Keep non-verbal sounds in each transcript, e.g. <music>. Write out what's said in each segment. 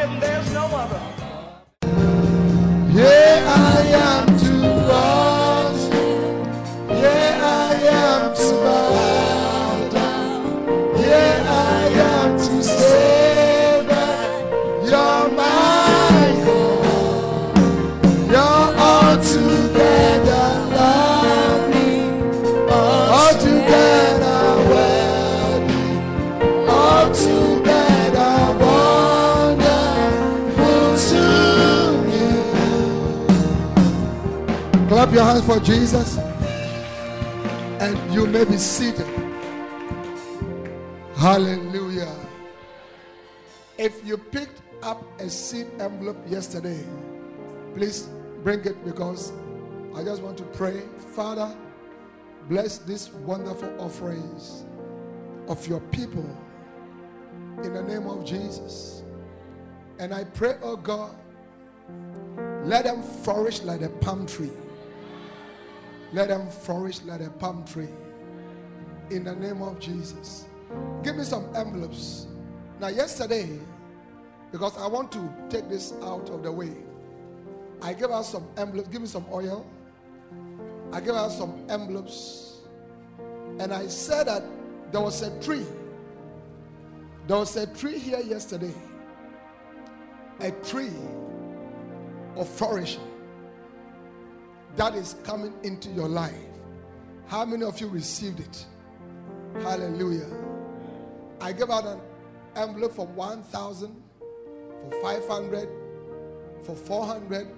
Him, there's no other. Here I am to worship. Your hands for Jesus. And you may be seated. Hallelujah. If you picked up a seed envelope yesterday, please bring it because I just want to pray. Father, bless these wonderful offerings of your people in the name of Jesus. And I pray, oh God, let them flourish like a palm tree. Let them flourish like a palm tree. In the name of Jesus. Give me some envelopes. Now, yesterday, because I want to take this out of the way, I gave out some envelopes. Give me some oil. I gave out some envelopes. And I said that there was a tree. There was a tree here yesterday. A tree of flourishing that is coming into your life. How many of you received it? Hallelujah. I gave out an envelope for 1,000, for 500, for 400,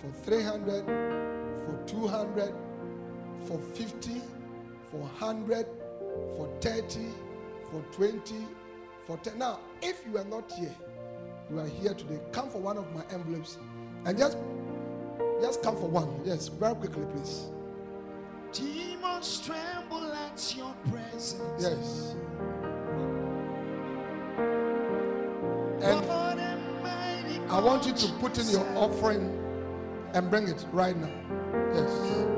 for 300, for 200, for 50, for 100, for 30, for 20, for 10. Now, if you are not here, you are here today, come for one of my envelopes and just just come for one. Yes, very quickly, please. Demons tremble at your presence. Yes. And What a mighty I want you to put in your offering and bring it right now. Yes.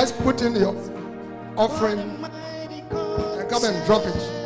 Just put in your offering and come and drop it.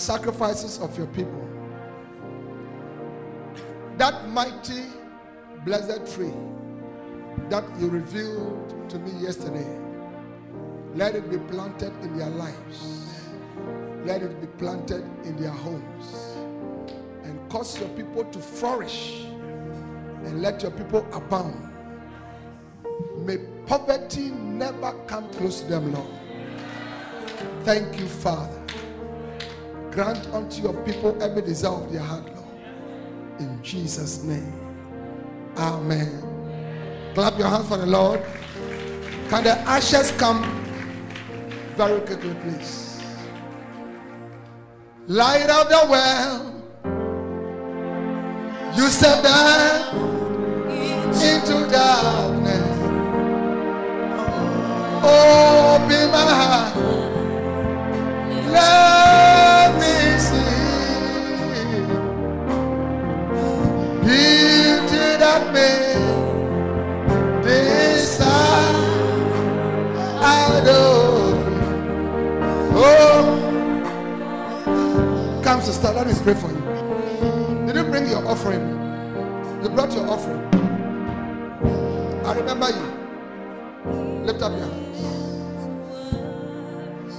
Sacrifices of your people. That mighty, blessed tree that you revealed to me yesterday, let it be planted in their lives. Let it be planted in their homes. And cause your people to flourish. And let your people abound. May poverty never come close to them, Lord. Thank you, Father. Grant unto your people every desire of their heart, Lord. In Jesus' name. Amen. Clap your hands for the Lord. Can the ashes come very quickly, please? Light of the well, You step down into darkness. Open my heart. Let Oh. come sister, let me pray for you. You bring your offering? You brought your offering. I remember you. Lift up your hands.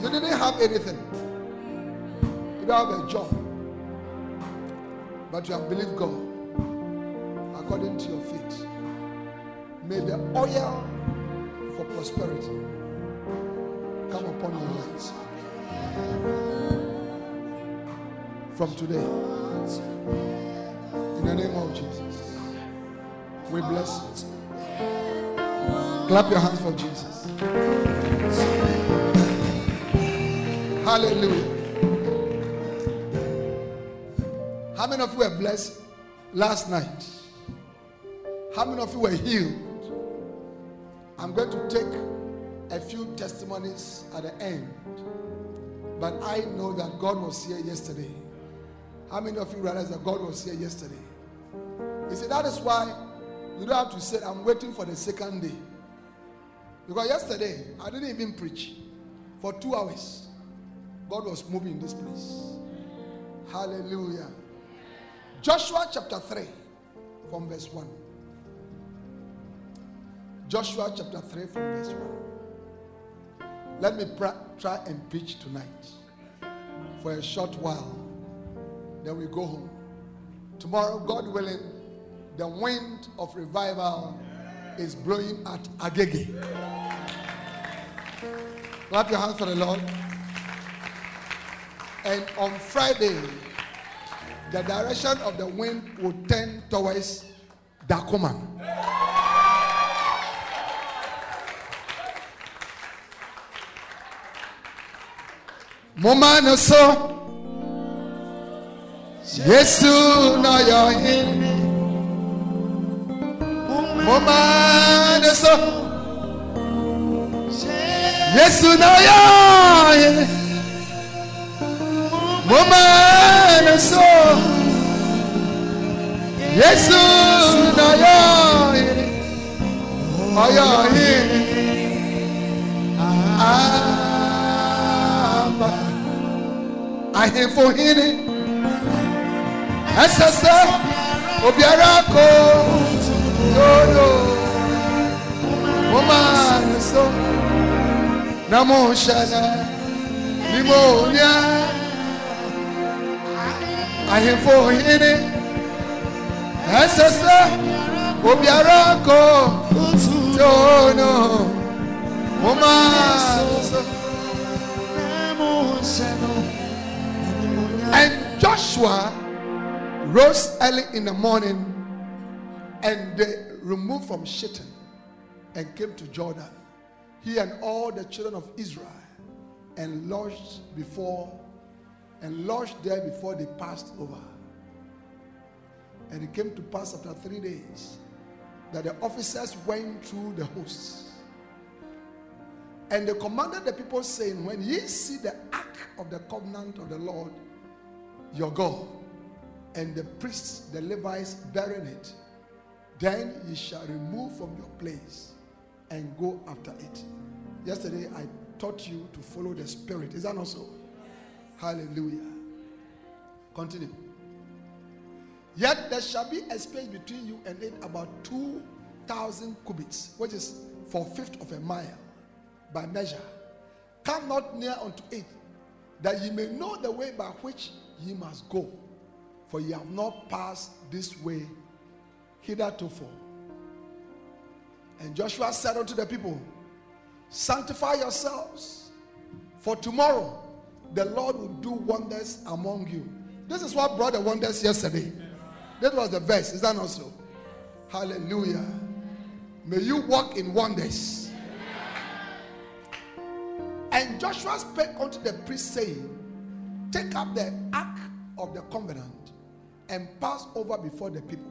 You didn't have anything. You don't have a job. But you have believed God according to your faith. May the oil for prosperity come upon your lives. From today, in the name of Jesus, we bless you. Clap your hands for Jesus. Hallelujah. How many of you were blessed last night? How many of you were healed? I'm going to take a few testimonies at the end. But I know that God was here yesterday. How many of you realize that God was here yesterday? You see, that is why you don't have to say, I'm waiting for the second day. Because yesterday, I didn't even preach. For two hours, God was moving in this place. Hallelujah. Joshua chapter 3, from verse 1. Joshua chapter 3, from verse 1. Let me pra- try and preach tonight for a short while. Then we go home. Tomorrow, God willing, the wind of revival is blowing at Agege. Clap your hands for the Lord. And on Friday, the direction of the wind will turn towards Dakuma. Moma no so Yesu no yo hini Moma no so Yesu no yo hini Moma no so Yesu no yo hini Oyo hini Aba Ahemfo hini ẹsẹ obiara kọ dodo mo oh, máa ń so. Na mo ń ṣẹlẹ̀ ni mo ní ẹ ahemfo hini ẹsẹ sẹ obiara kọ dodo mo oh, máa ń so. And Joshua rose early in the morning and they removed from Shittim and came to Jordan, he and all the children of Israel, and lodged before and lodged there before they passed over. And it came to pass after three days that the officers went through the hosts. And they commanded the people, saying, When ye see the ark of the covenant of the Lord your God, and the priests, the Levites, bearing it, then ye shall remove from your place and go after it. Yesterday I taught you to follow the Spirit. Is that not so? Hallelujah. Continue. Yet there shall be a space between you and it about 2,000 cubits, which is four fifth of a mile by measure. Come not near unto it, that ye may know the way by which ye must go, for ye have not passed this way hitherto. And Joshua said unto the people, Sanctify yourselves, for tomorrow the Lord will do wonders among you. This is what brought the wonders yesterday. That was the verse. Is that not so? Hallelujah. May you walk in wonders. And Joshua spake unto the priest, saying, Take up the ark of the covenant and pass over before the people.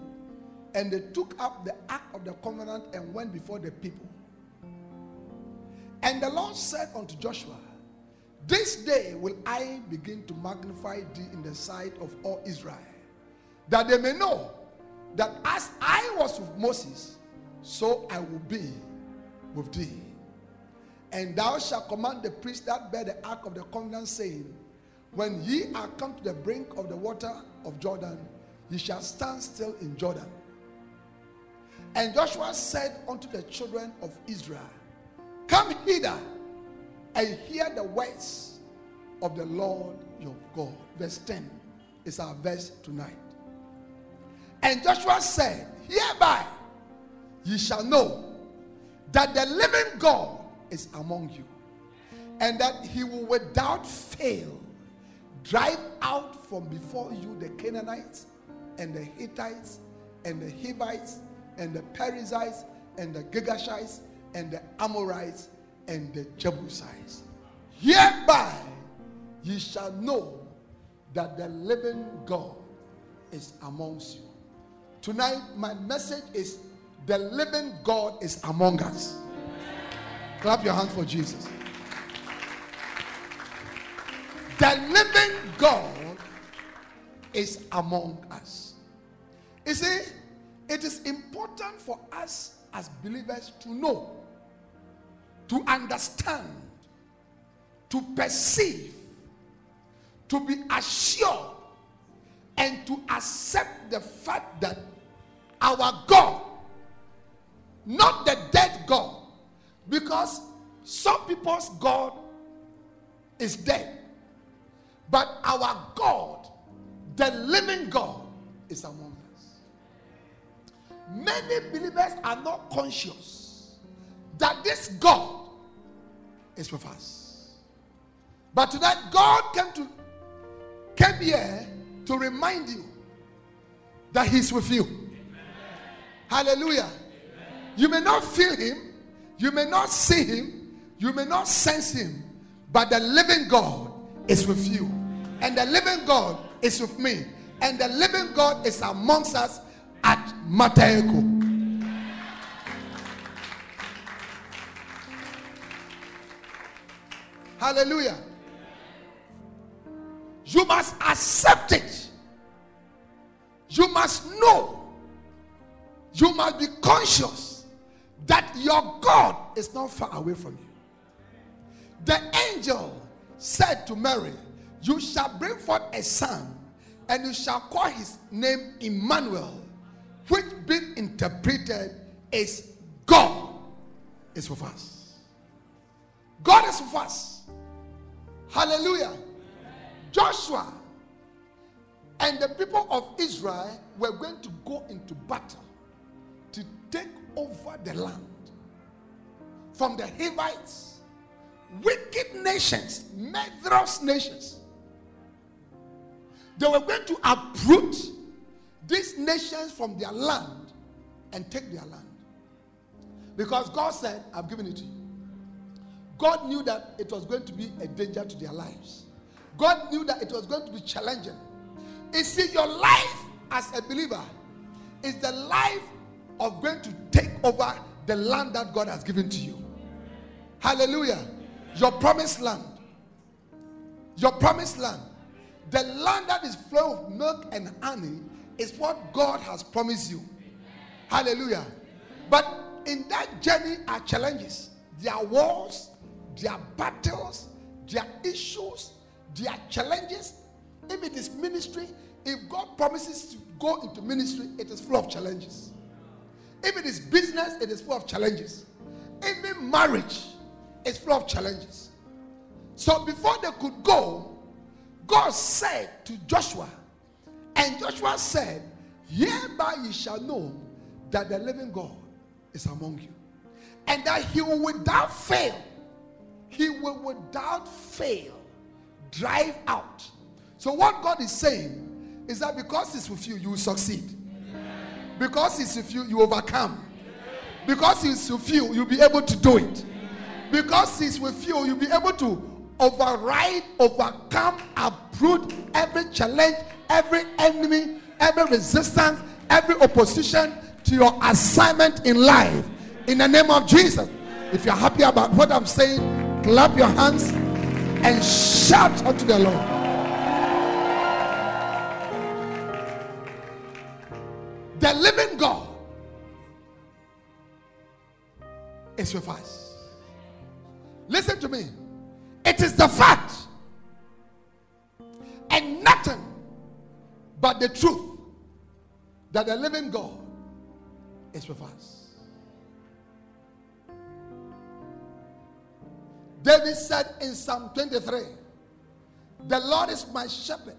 And they took up the ark of the covenant and went before the people. And the Lord said unto Joshua, This day will I begin to magnify thee in the sight of all Israel, that they may know that as I was with Moses, so I will be with thee. And thou shalt command the priest that bear the ark of the covenant, saying, When ye are come to the brink of the water of Jordan, ye shall stand still in Jordan. And Joshua said unto the children of Israel, Come hither and hear the words of the Lord your God. Verse 10 is our verse tonight. And Joshua said, Hereby ye shall know that the living God is among you, and that he will without fail drive out from before you the Canaanites and the Hittites and the Hivites and the Perizzites and the Girgashites and the Amorites and the Jebusites. Hereby ye shall know that the living God is amongst you. Tonight, my message is the living God is among us. Clap your hands for Jesus. The living God is among us. You see, it is important for us as believers to know, to understand, to perceive, to be assured, and to accept the fact that our God, not the dead God, because some people's God is dead, but our God, the living God, is among us. Many believers are not conscious that this God is with us. But tonight, God came to came here to remind you that He's with you. Hallelujah. You may not feel Him, you may not see Him, you may not sense Him, but the living God is with you. And the living God is with me. And the living God is amongst us at Mateko. Hallelujah. You must accept it. You must know. You must be conscious that your God is not far away from you. The angel said to Mary, You shall bring forth a son, and you shall call his name Emmanuel, which being interpreted is God is with us. God is with us. Hallelujah. Joshua and the people of Israel were going to go into battle to take over the land from the Hivites, wicked nations, murderous nations. They were going to uproot these nations from their land and take their land. Because God said, I've given it to you. God knew that it was going to be a danger to their lives. God knew that it was going to be challenging. You see, your life as a believer is the life of going to take over the land that God has given to you. Hallelujah. Your promised land. Your promised land. The land that is full of milk and honey is what God has promised you. Hallelujah. But in that journey are challenges. There are wars, there are battles, there are issues, there are challenges. If it is ministry, if God promises to go into ministry, it is full of challenges. If it is business, it is full of challenges. Even marriage is full of challenges. So before they could go, God said to Joshua, and Joshua said, Hereby ye shall know that the living God is among you, and that he will without fail, he will without fail drive out. So, what God is saying is that because He's with you, you will succeed. Because He's with you, you overcome. Because He's with you, you'll be able to do it. Because He's with you, you'll be able to override, overcome, uproot every challenge, every enemy, every resistance, every opposition to your assignment in life. In the name of Jesus. If you're happy about what I'm saying, clap your hands and shout unto the Lord. The living God is with us. Listen to me. It is the fact and nothing but the truth that the living God is with us. David said in Psalm 23, The Lord is my shepherd,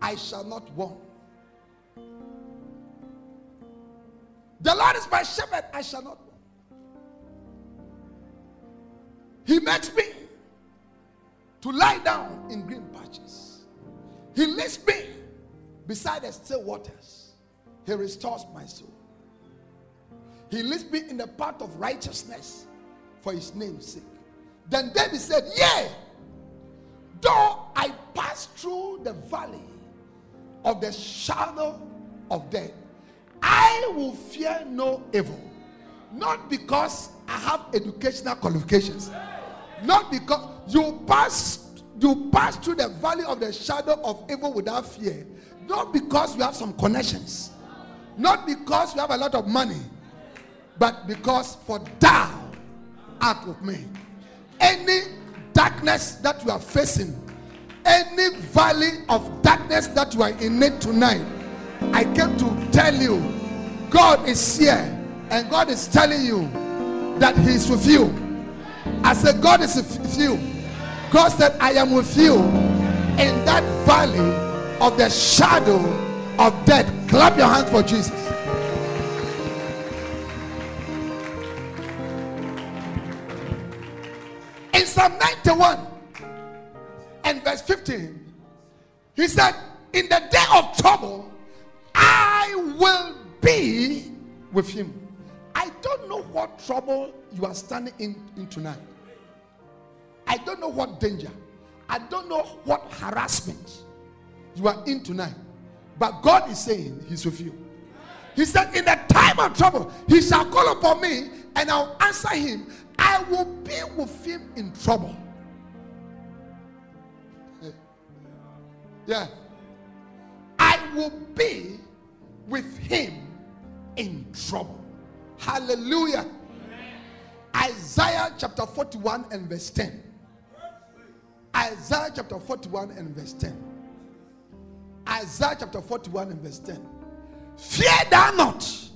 I shall not want. The Lord is my shepherd, I shall not want. He makes me to lie down in green patches. He leads me beside the still waters. He restores my soul. He leads me in the path of righteousness for his name's sake. Then David said, Yea, though I pass through the valley of the shadow of death, I will fear no evil. Not because I have educational qualifications, not because you pass you pass through the valley of the shadow of evil without fear, not because you have some connections, not because you have a lot of money, but because for thou out with me. Any darkness that you are facing, any valley of darkness that you are in it tonight, I came to tell you God is here and God is telling you that He is with you. I said, God is with you. God said, I am with you in that valley of the shadow of death. Clap your hands for Jesus. In Psalm 91 and verse 15, he said, In the day of trouble, I will be with him. I don't know what trouble you are standing in, in tonight. I don't know what danger. I don't know what harassment you are in tonight. But God is saying He's with you. He said, In the time of trouble, He shall call upon me and I'll answer Him. I will be with Him in trouble. Yeah. I will be with Him in trouble. Hallelujah. Isaiah chapter 41 and verse 10. Isaiah chapter 41 and verse 10. Isaiah chapter 41 and verse 10. Fear thou not.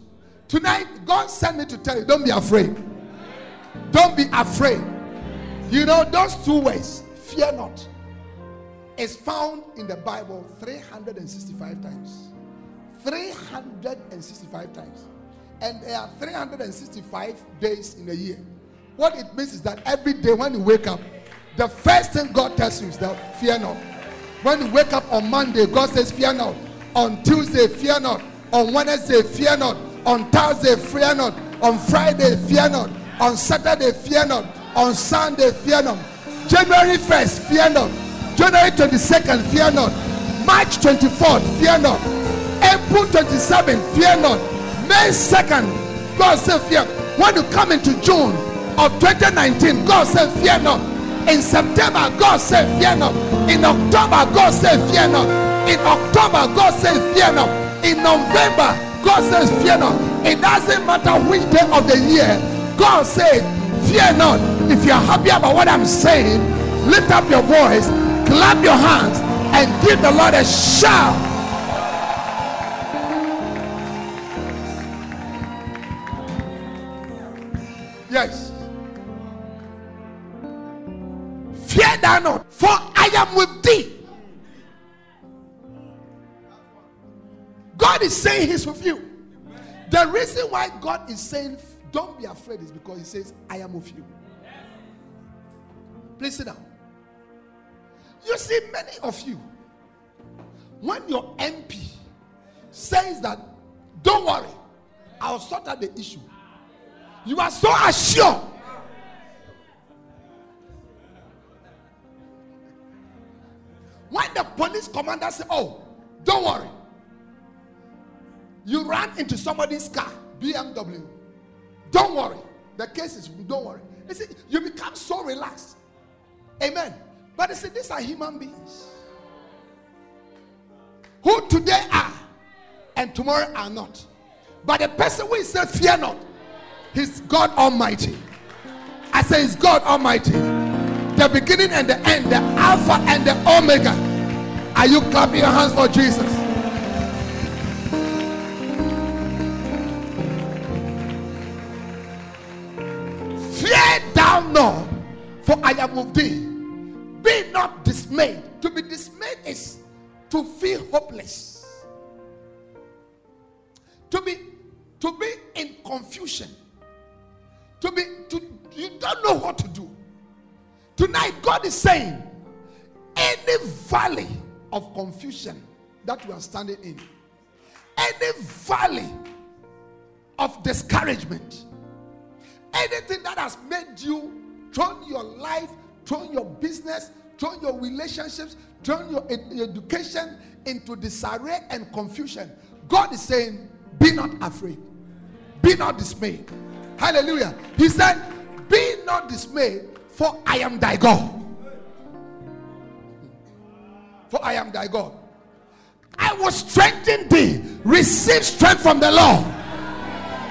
Tonight, God sent me to tell you, don't be afraid. Don't be afraid. You know, those two ways fear not, is found in the Bible 365 times. 365 times. And there are 365 days in a year. What it means is that every day when you wake up, the first thing God tells you is that fear not. When you wake up on Monday, God says, Fear not. On Tuesday, fear not. On Wednesday, fear not. On Thursday, fear not. On Friday, fear not. On Saturday, fear not. On Sunday, fear not. January 1st, fear not. January 22nd, fear not. March 24th, fear not. April 27th, fear not. May 2nd, God said, Fear. When you come into June of 2019, God said, Fear not. In September, God said, Fear not. In October, God said, Fear not. In October, God said, Fear not. In November, God says, Fear not. It doesn't matter which day of the year, God said, Fear not. If you're happy about what I'm saying, lift up your voice, clap your hands, and give the Lord a shout. Yes. Fear thou not, for I am with thee. God is saying He's with you. The reason why God is saying, Don't be afraid, is because He says, I am with you. Please sit down. You see, many of you, when your MP says that, Don't worry, I'll sort out the issue, you are so assured. When the police commander says, Oh, don't worry, you ran into somebody's car, BMW. Don't worry. The case is, don't worry. You see, you become so relaxed. Amen. But you see, these are human beings who today are and tomorrow are not. But the person who said, Fear not, he's God Almighty. I say, He's God Almighty. The beginning and the end, the Alpha and the Omega. Are you clapping your hands for Jesus? Fear thou not, for I am with thee. Dismayed. To be dismayed is to feel hopeless. To be to be in confusion. To be to you don't know what to do. Tonight, God is saying, any valley of confusion that you are standing in, any valley of discouragement, anything that has made you turn your life, turn your business, turn your relationships, turn your ed- education into disarray and confusion, God is saying, Be not afraid, be not dismayed. Hallelujah. He said, Be not dismayed, for I am thy God. For I am thy God. I will strengthen thee. Receive strength from the Lord.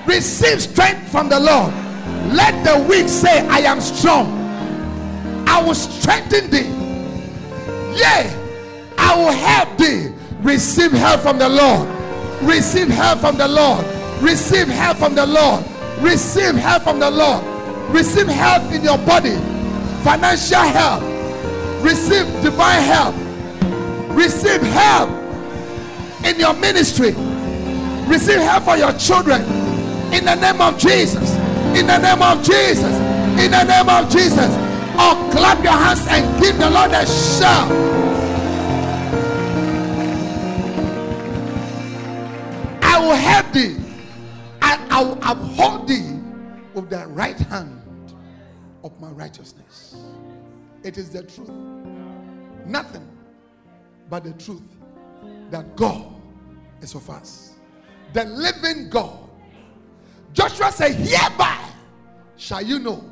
Receive strength from the Lord. Let the weak say, I am strong. I will strengthen thee. Yea, I will help thee. Receive help from the Lord. Receive help from the Lord. Receive help from the Lord. Receive help from the Lord. Receive help in your body. Financial help. Receive divine help. Receive help in your ministry. Receive help for your children. In the name of Jesus. In the name of Jesus. In the name of Jesus. Oh, clap your hands and give the Lord a shout. I will help thee. I, I will uphold thee with the right hand of my righteousness. It is the truth. Nothing but the truth that God is of us. The living God. Joshua said, Hereby shall you know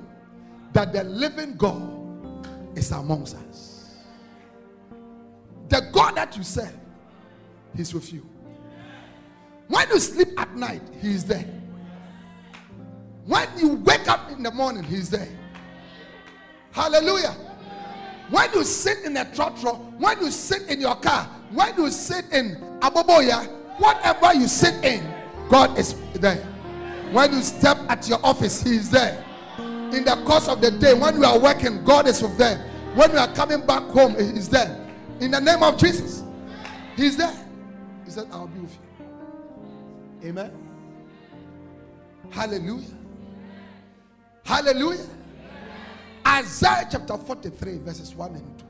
that the living God is amongst us. The God that you serve, He's with you. When you sleep at night, He is there. When you wake up in the morning, He's there. Hallelujah. When you sit in a trotro, when you sit in your car, when you sit in Aboboya, whatever you sit in, God is there. When you step at your office, He is there. In the course of the day, when you are working, God is with them. When you are coming back home, He's there. In the name of Jesus, He's there. He said, I'll be with you. Amen. Hallelujah. Hallelujah. Isaiah chapter 43, verses 1 and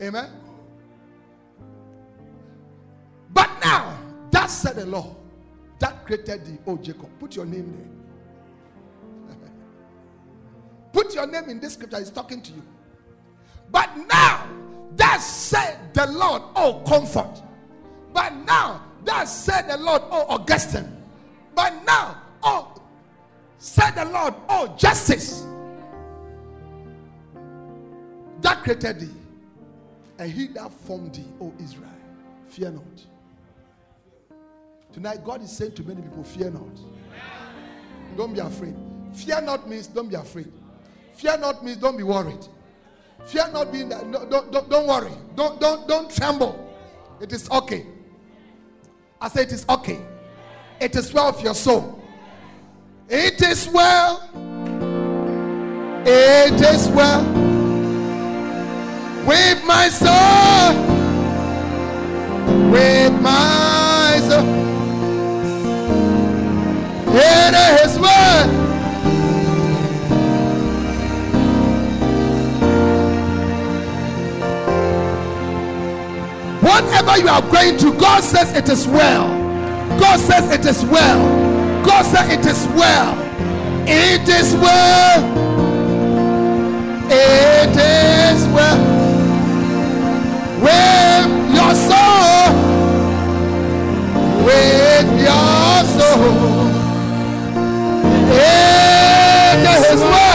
2. <laughs> Amen. But now, that said the Lord that created thee, oh Jacob. Put your name there. <laughs> Put your name in this scripture, he's talking to you. But now, that said the Lord, oh comfort. But now, that said the Lord, oh Augustine. But now, oh, said the Lord, oh justice. That created thee, and he that formed thee, oh Israel. Fear not. Tonight, God is saying to many people, Fear not. don't be afraid. Fear not means don't be afraid. Fear not means don't be worried. Fear not being that. No, don't, don't, don't worry. Don't, don't, don't tremble. It is okay. I say it is okay. It is well with your soul. It is well. It is well with my soul. With my It is well. Whatever you are going to, God says it is well. God says it is well. God says it is well. It is well. It is well with your soul. With your soul. It is well.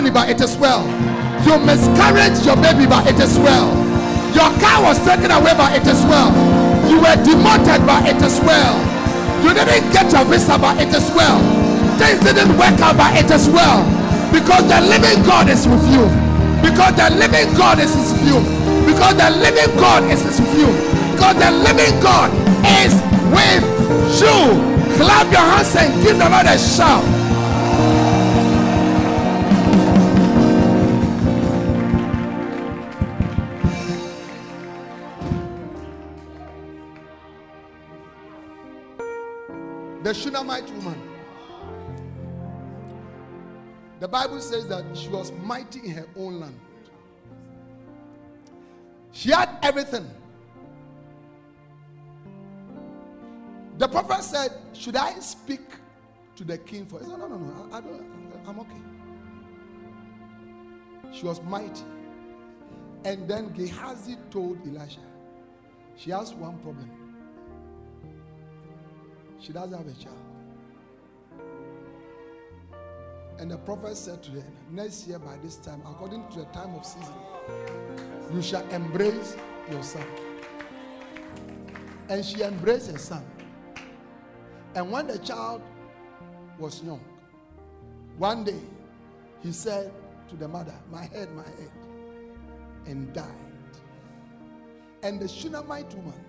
Money, but it is well. You miscarried your baby, but it is well. Your car was taken away, but it is well. You were demoted, but it is well. You didn't get your visa, but it is well. Things didn't work out, but it is well. Because the living God is with you. Because the living God is with you. Because the living God is with you. Because the living God is with you. Clap your hands and give the Lord a shout. Mighty in her own land. She had everything. The prophet said, Should I speak to the king for? He said, No, no, no, I, I don't, I'm okay. She was mighty. And then Gehazi told Elisha, She has one problem. She doesn't have a child. And the prophet said to her, Next year by this time, according to the time of season, you shall embrace your son. And she embraced her son. And when the child was young, one day he said to the mother, My head, my head, and died. And the Shunammite woman,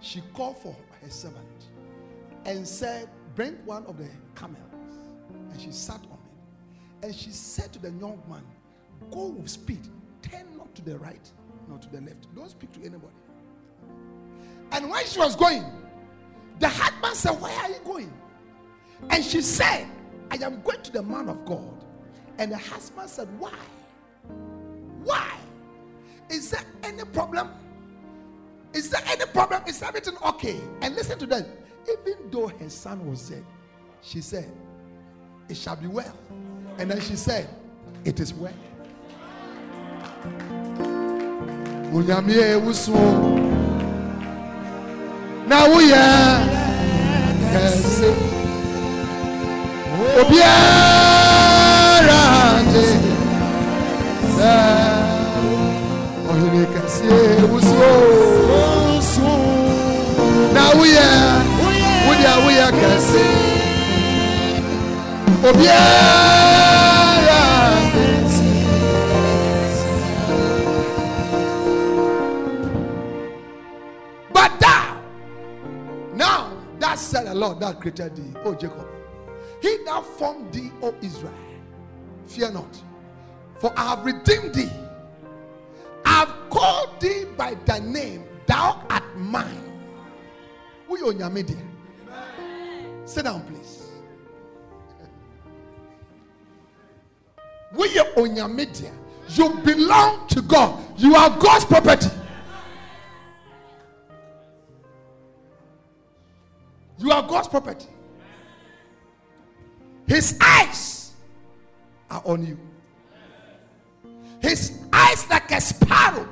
she called for her servant and said, Bring one of the camels. And she sat on it. And she said to the young man, Go with speed. Turn not to the right, not to the left. Don't speak to anybody. And when she was going, the husband said, Where are you going? And she said, I am going to the man of God. And the husband said, Why? Why? Is there any problem? Is there any problem? Is everything okay? And listen to that. Even though her son was dead, she said, It shall be well. And then she said, It is well. Onyame ewusu na woyɛ kɛse obiara gye sɛ ɔhene kɛse ewusu obiara but thou now that said the lord that created thee o jacob he that formed thee o israel fear not for i have redeemed thee i have called thee by thy name thou art mine. Sit down, please. We are on your media. You belong to God. You are God's property. You are God's property. His eyes are on you. His eyes like a sparrow.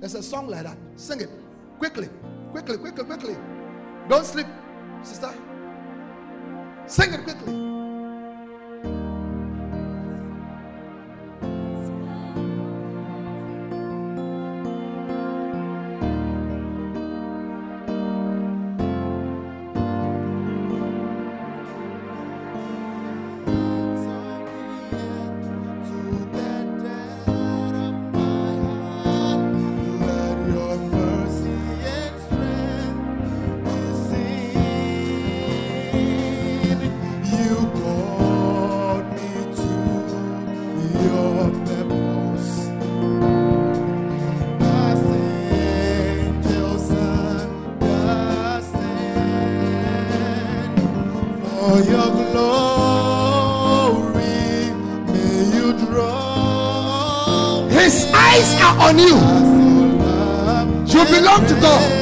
There's a song like that. Sing it quickly, quickly, quickly, quickly. Don't sleep, sister. Sing it quickly. His eyes are on you. You belong to God.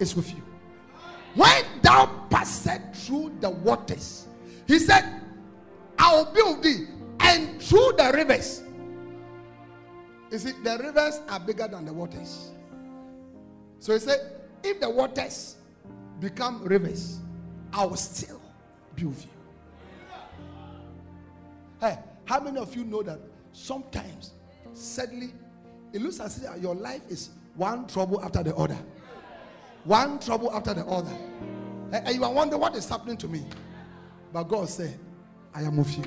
Is with you. When thou passest through the waters, he said, I will be with thee. And through the rivers. You see, the rivers are bigger than the waters. So he said, if the waters become rivers, I will still be with you. Hey, how many of you know that sometimes, sadly, it looks as if your life is one trouble after the other? One trouble after the other. And you are wondering what is happening to me. But God said, I am with you.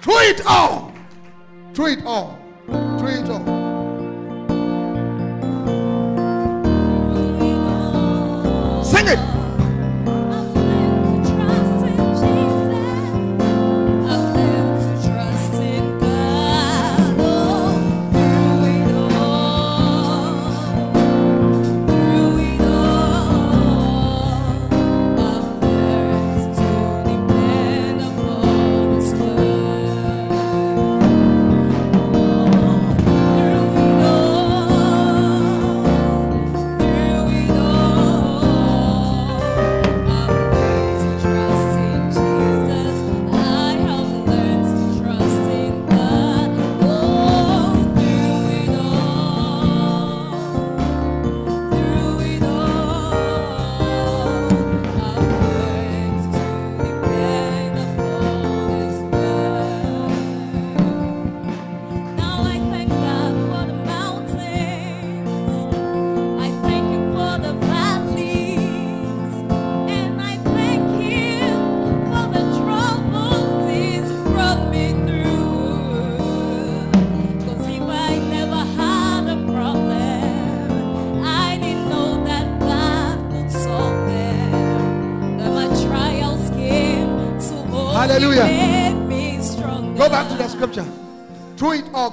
Through it all. Through it all. Through it all.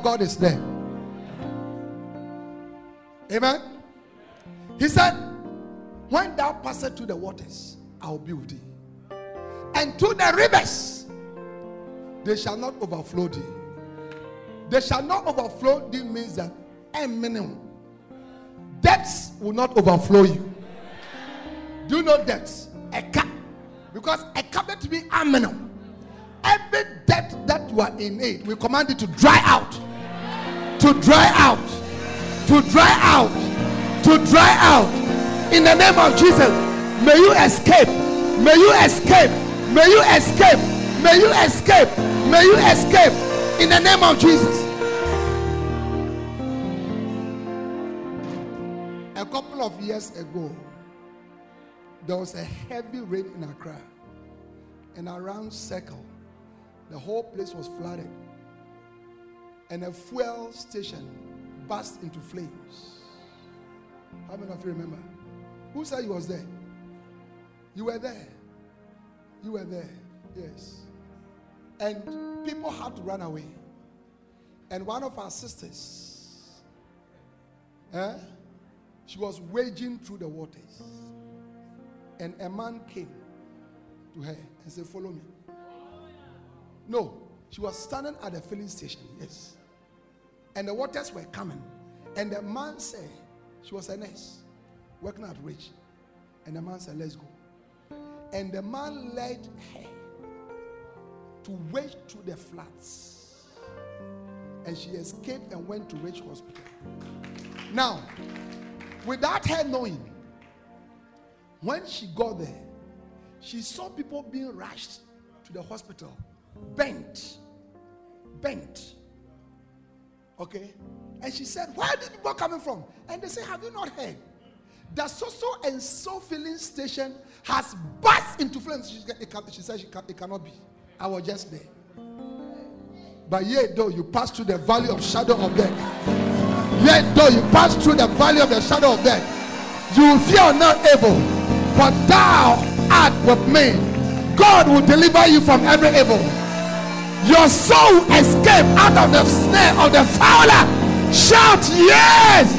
God is there. Amen. He said, When thou passest through the waters, I will be with thee. And through the rivers, they shall not overflow thee. They shall not overflow thee means that a. Debts will not overflow you. Do you know debts? A cap. Because a cap to be a. Every debt that you are in it, we command it to dry out. To dry out. To dry out. To dry out. In the name of Jesus, may you escape. May you escape. May you escape. May you escape. May you escape. In the name of Jesus. A couple of years ago, there was a heavy rain in Accra. And around Circle, the whole place was flooded. And a fuel station burst into flames. How many of you remember? Who said you was there? You were there. You were there. Yes. And people had to run away. And one of our sisters, eh, she was wading through the waters. And a man came to her and said, Follow me. No, she was standing at the filling station. Yes. And the waters were coming. And the man said, She was a nurse working at Ridge. And the man said, Let's go. And the man led her to wade through the floods. And she escaped and went to Ridge Hospital. Now, without her knowing, when she got there, she saw people being rushed to the hospital, bent, bent. Okay? And she said, Where are these people coming from? And they said, Have you not heard? The so so and so filling station has burst into flames. She, it can, she said she can, it cannot be. I was just there. But yet, though you pass through the valley of shadow of death, yet though you pass through the valley of the shadow of death, you will fear not evil, for thou art with me. God will deliver you from every evil. Your soul escape out of the snare of the fowler. Shout yes!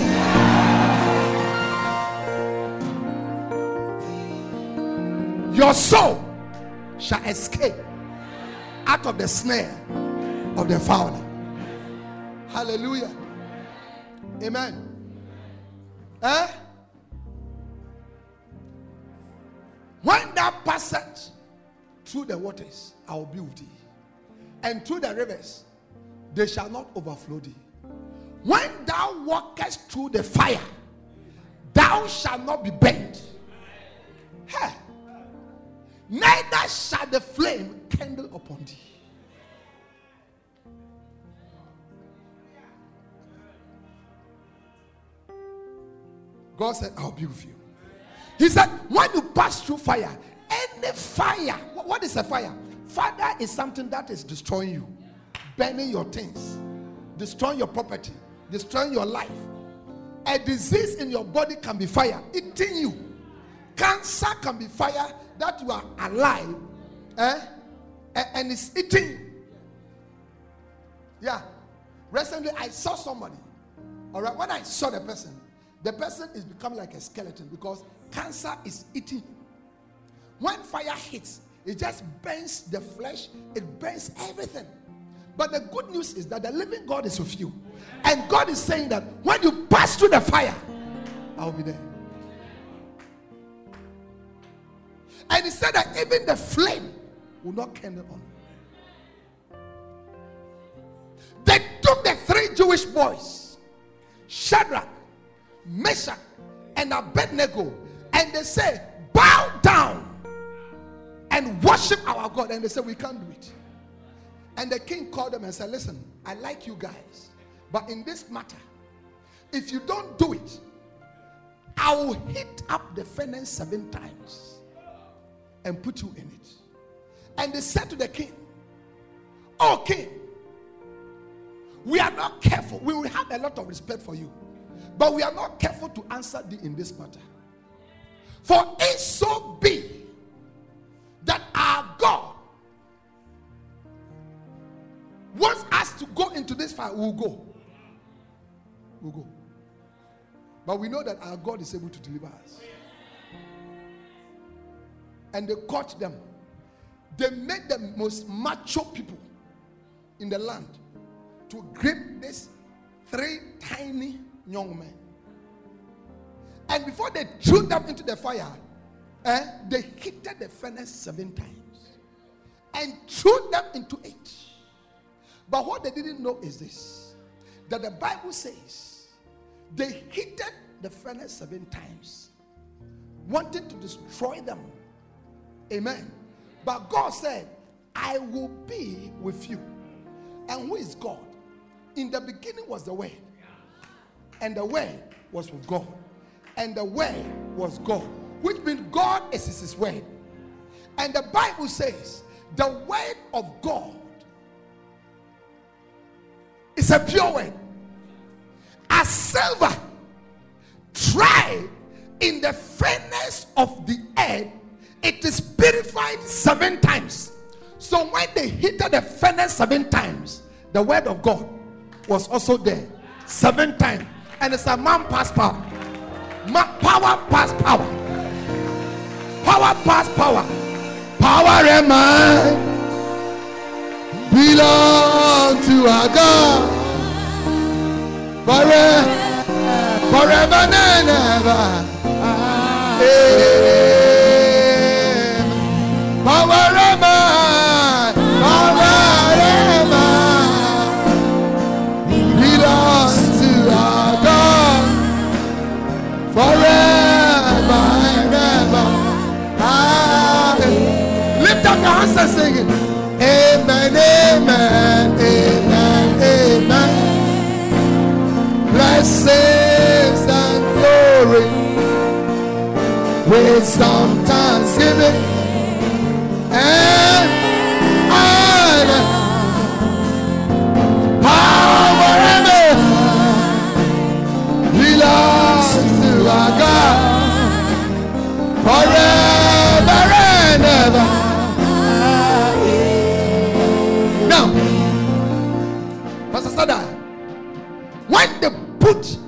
Your soul shall escape out of the snare of the fowler. Hallelujah. Amen. Eh? When thou passest through the waters, I will be with thee. And through the rivers, they shall not overflow thee. When thou walkest through the fire, thou shalt not be burnt. Hey. Neither shall the flame kindle upon thee. God said, I'll be with you. He said, when you pass through fire, any fire, what is a fire? Fire is something that is destroying you, burning your things, destroying your property, destroying your life. A disease in your body can be fire, eating you. Cancer can be fire that you are alive, eh? And it's eating. Yeah. Recently, I saw somebody. All right. When I saw the person, the person is becoming like a skeleton because cancer is eating. When fire hits, it just burns the flesh, it burns everything. But the good news is that the living God is with you. And God is saying that when you pass through the fire, I'll be there. And he said that even the flame will not kindle on. They took the three Jewish boys, Shadrach, Meshach, and Abednego, and they said, Bow down and worship our God. And they said, We can't do it. And the king called them and said, Listen, I like you guys, but in this matter, if you don't do it, I will hit up the furnace seven times and put you in it. And they said to the king, Oh, king, we are not careful. We will have a lot of respect for you, but we are not careful to answer thee in this matter. For it so be we'll go. We'll go. But we know that our God is able to deliver us. and they caught them. They made the most macho people in the land to grip these three tiny young men. And before they threw them into the fire, eh, they heated the furnace seven times and threw them into it. But what they didn't know is this that the Bible says they heated the furnace seven times, wanted to destroy them. Amen. But God said, I will be with you. And who is God? In the beginning was the Word, and the Word was with God, and the Word was God, which means God is His Word. And the Bible says, the Word of God is a pure Word, as silver tried in the furnace of the earth, it is purified seven times. So when they heated the furnace seven times, the word of God was also there seven times. And it's a man past power. Power past power. Power eh, past power. Power and might belong to our God forever, forever and ever. Amen. And might belongs to our God forever and ever. Amen. Lift up your hands and sing it. Amen, Blessings and glory, wisdom, thanksgiving, and honor, power and might belongs to our God. Forever and ever. Now, Pastor Sada, when they put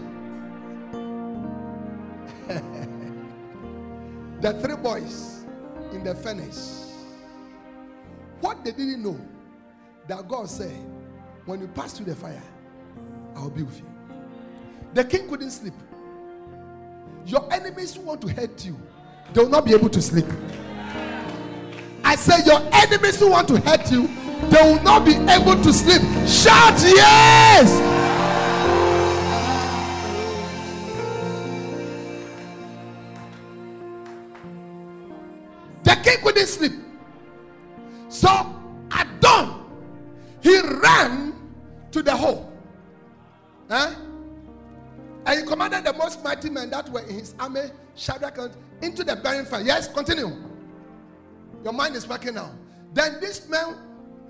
<laughs> the three boys in the furnace, what they didn't know that God said, when you pass through the fire, I will be with you. The king couldn't sleep. Your enemies who want to hurt you, they will not be able to sleep. I say, Your enemies who want to hurt you, they will not be able to sleep. Shout yes! The king couldn't sleep. So at dawn, he ran to the hole. Huh? And he commanded the most mighty men that were in his army, Shadrach, into the burning fire. Yes, continue. Your mind is working now. Then these men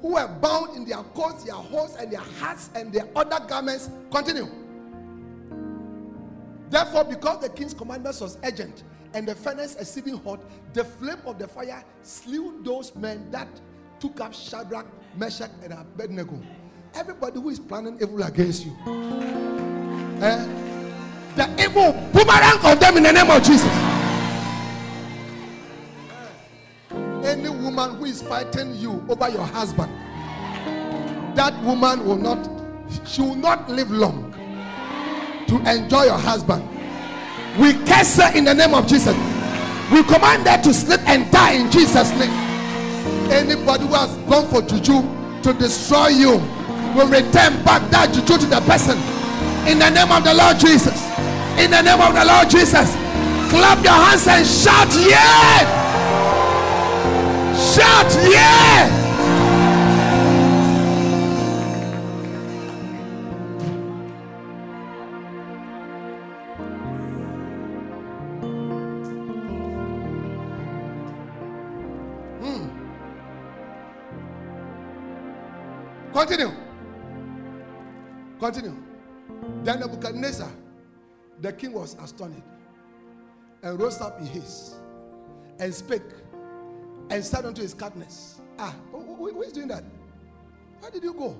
who were bound in their coats, their horse, and their hats, and their other garments, continue. Therefore, because the king's commandment was urgent and the furnace exceeding hot, the flame of the fire slew those men that took up Shadrach, Meshach, and Abednego. Everybody who is planning evil against you, eh, the evil boomerang of them in the name of Jesus. Any woman who is fighting you over your husband, that woman will not, she will not live long to enjoy your husband. We curse her in the name of Jesus. We command her to sleep and die in Jesus' name. Anybody who has gone for juju to destroy you will return back that juju to the person. In the name of the Lord Jesus. In the name of the Lord Jesus. Clap your hands and shout, Yeah! Shout, Yeah! Continue. Continue. Then Nebuchadnezzar, the king was astonished and rose up in haste and spake and said unto his captains, Ah, who, who- is doing that? Where did you go?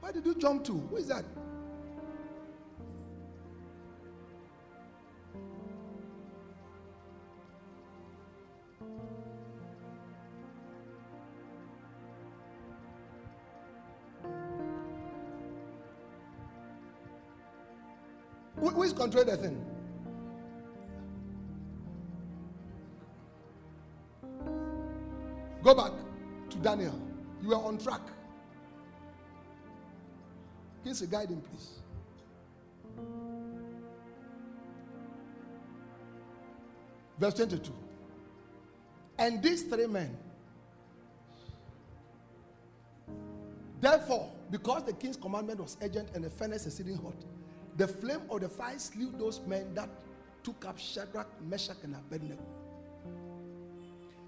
Where did you jump to? Who is that? Who, is controlling the thing? Go back to Daniel. You are on track. Here's a guiding, please. Verse 22. And these three men, therefore, because the king's commandment was urgent and the furnace exceeding hot, the flame of the fire slew those men that took up Shadrach, Meshach, and Abednego.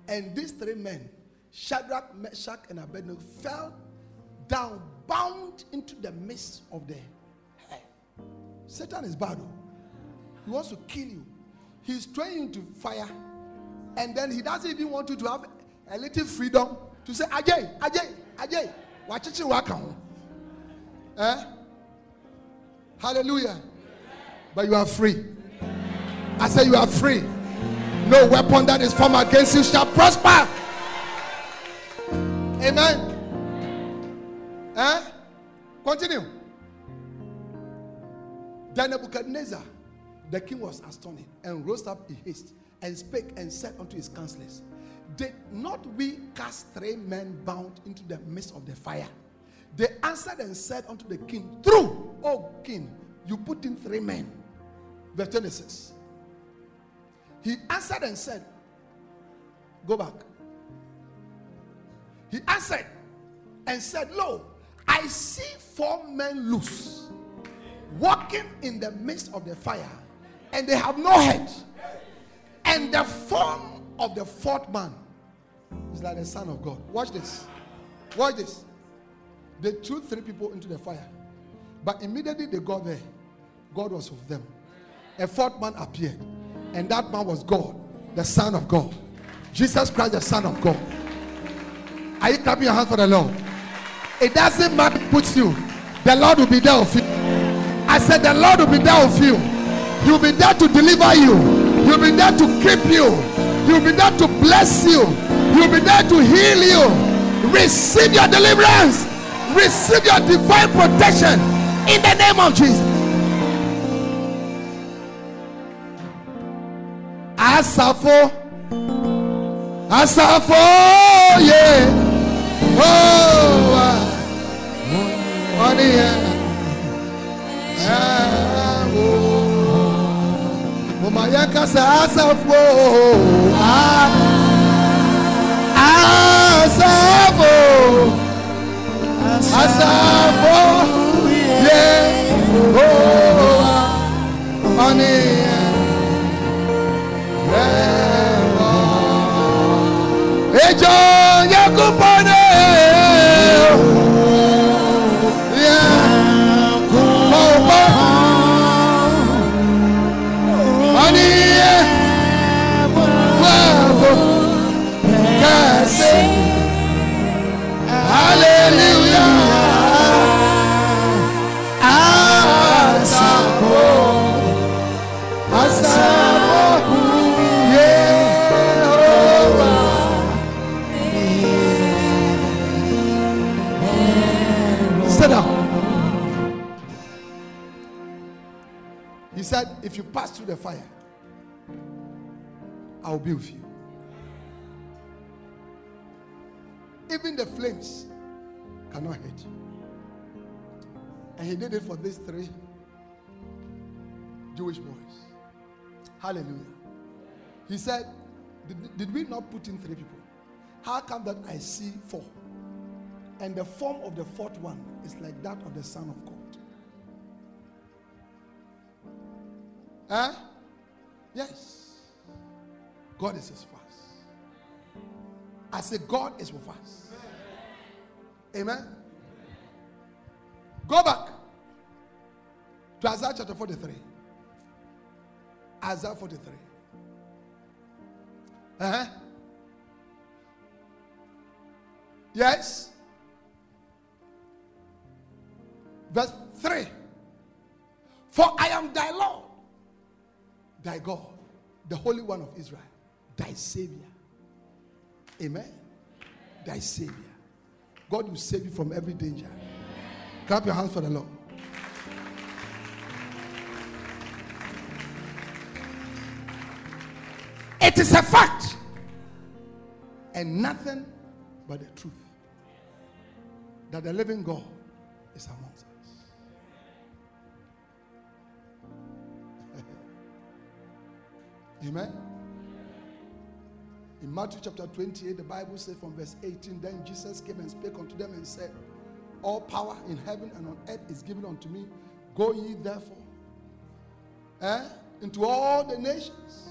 And these three men, Shadrach, Meshach, and Abednego, fell down, bound into the midst of the hell. Satan is bad. oh. He wants to kill you. He's throwing you fire, and then he doesn't even want you to have a little freedom to say, Ajay, Ajay, Ajay, wachichi waka ho." Eh? Hallelujah. But you are free. I say you are free. No weapon that is formed against you shall prosper. Amen. Eh? Continue. Then Nebuchadnezzar, the king was astonished and rose up in haste and spake and said unto his counselors, Did not we cast three men bound into the midst of the fire? They answered and said unto the king, True, O king, you put in three men. Verse 26. He answered and said, Go back. He answered and said, Lo, I see four men loose, walking in the midst of the fire, and they have no head. And the form of the fourth man is like the Son of God. Watch this. Watch this. They threw three people into the fire, but immediately they got there, God was with them. A fourth man appeared, and that man was God, the Son of God. Jesus Christ, the Son of God. Are you clapping your hands for the Lord? It doesn't matter who puts you, the Lord will be there with you. I said, The Lord will be there with you. He'll be there to deliver you, He'll be there to keep you, He'll be there to bless you, He'll be there to heal you. Receive your deliverance, receive your divine protection in the name of Jesus. Asafo, Asafo, yeah. Oh, ah. money, yeah. Ah, oh. Mama yakasa asafo, ah. Asafo, through the fire, I will be with you. Even the flames cannot hurt you. And he did it for these three Jewish boys. Hallelujah. He said, did, did we not put in three people? How come that I see four? And the form of the fourth one is like that of the Son of God. Huh? Yes. God is with us. I say, God is with us. Amen. Go back to Isaiah chapter 43. Isaiah 43. Uh-huh. Yes. Verse 3. For I am thy Lord, thy God, the Holy One of Israel, thy Savior. Amen. Amen. Thy Savior. God will save you from every danger. Amen. Clap your hands for the Lord. It is a fact and nothing but the truth that the living God is amongst us. Amen. In Matthew chapter 28, the Bible says from verse 18, then Jesus came and spake unto them and said, All power in heaven and on earth is given unto me. Go ye therefore eh, into all the nations.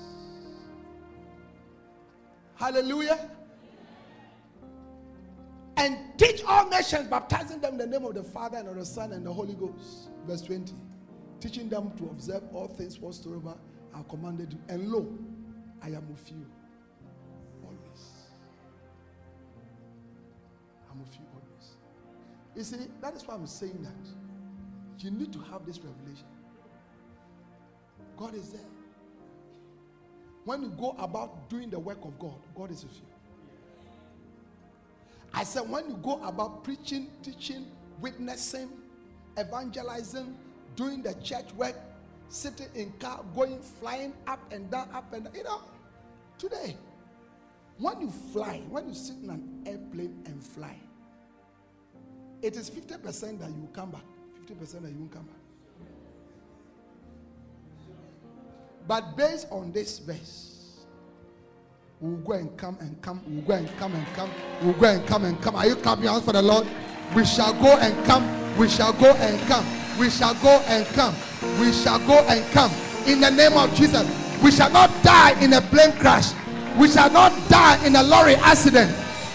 Hallelujah. And teach all nations, baptizing them in the name of the Father and of the Son and the Holy Ghost. Verse 20. Teaching them to observe all things whatsoever have commanded you. And lo, I am with you always. I'm with you always. You see, that is why I'm saying that. You need to have this revelation. God is there. When you go about doing the work of God, God is with you. I said, when you go about preaching, teaching, witnessing, evangelizing, doing the church work, sitting in car, going, flying up and down, up and down, you know, today, when you fly, when you sit in an airplane and fly, it is 50% that you will come back, 50% that you won't come back. But based on this verse, we'll go and come and come, we'll go and come and come, we'll go and come and come. Are you clapping your hands for the Lord? We shall go and come, we shall go and come, we shall go and come, we shall go and come. In the name of Jesus, we shall not die in a plane crash, we shall not die in a lorry accident.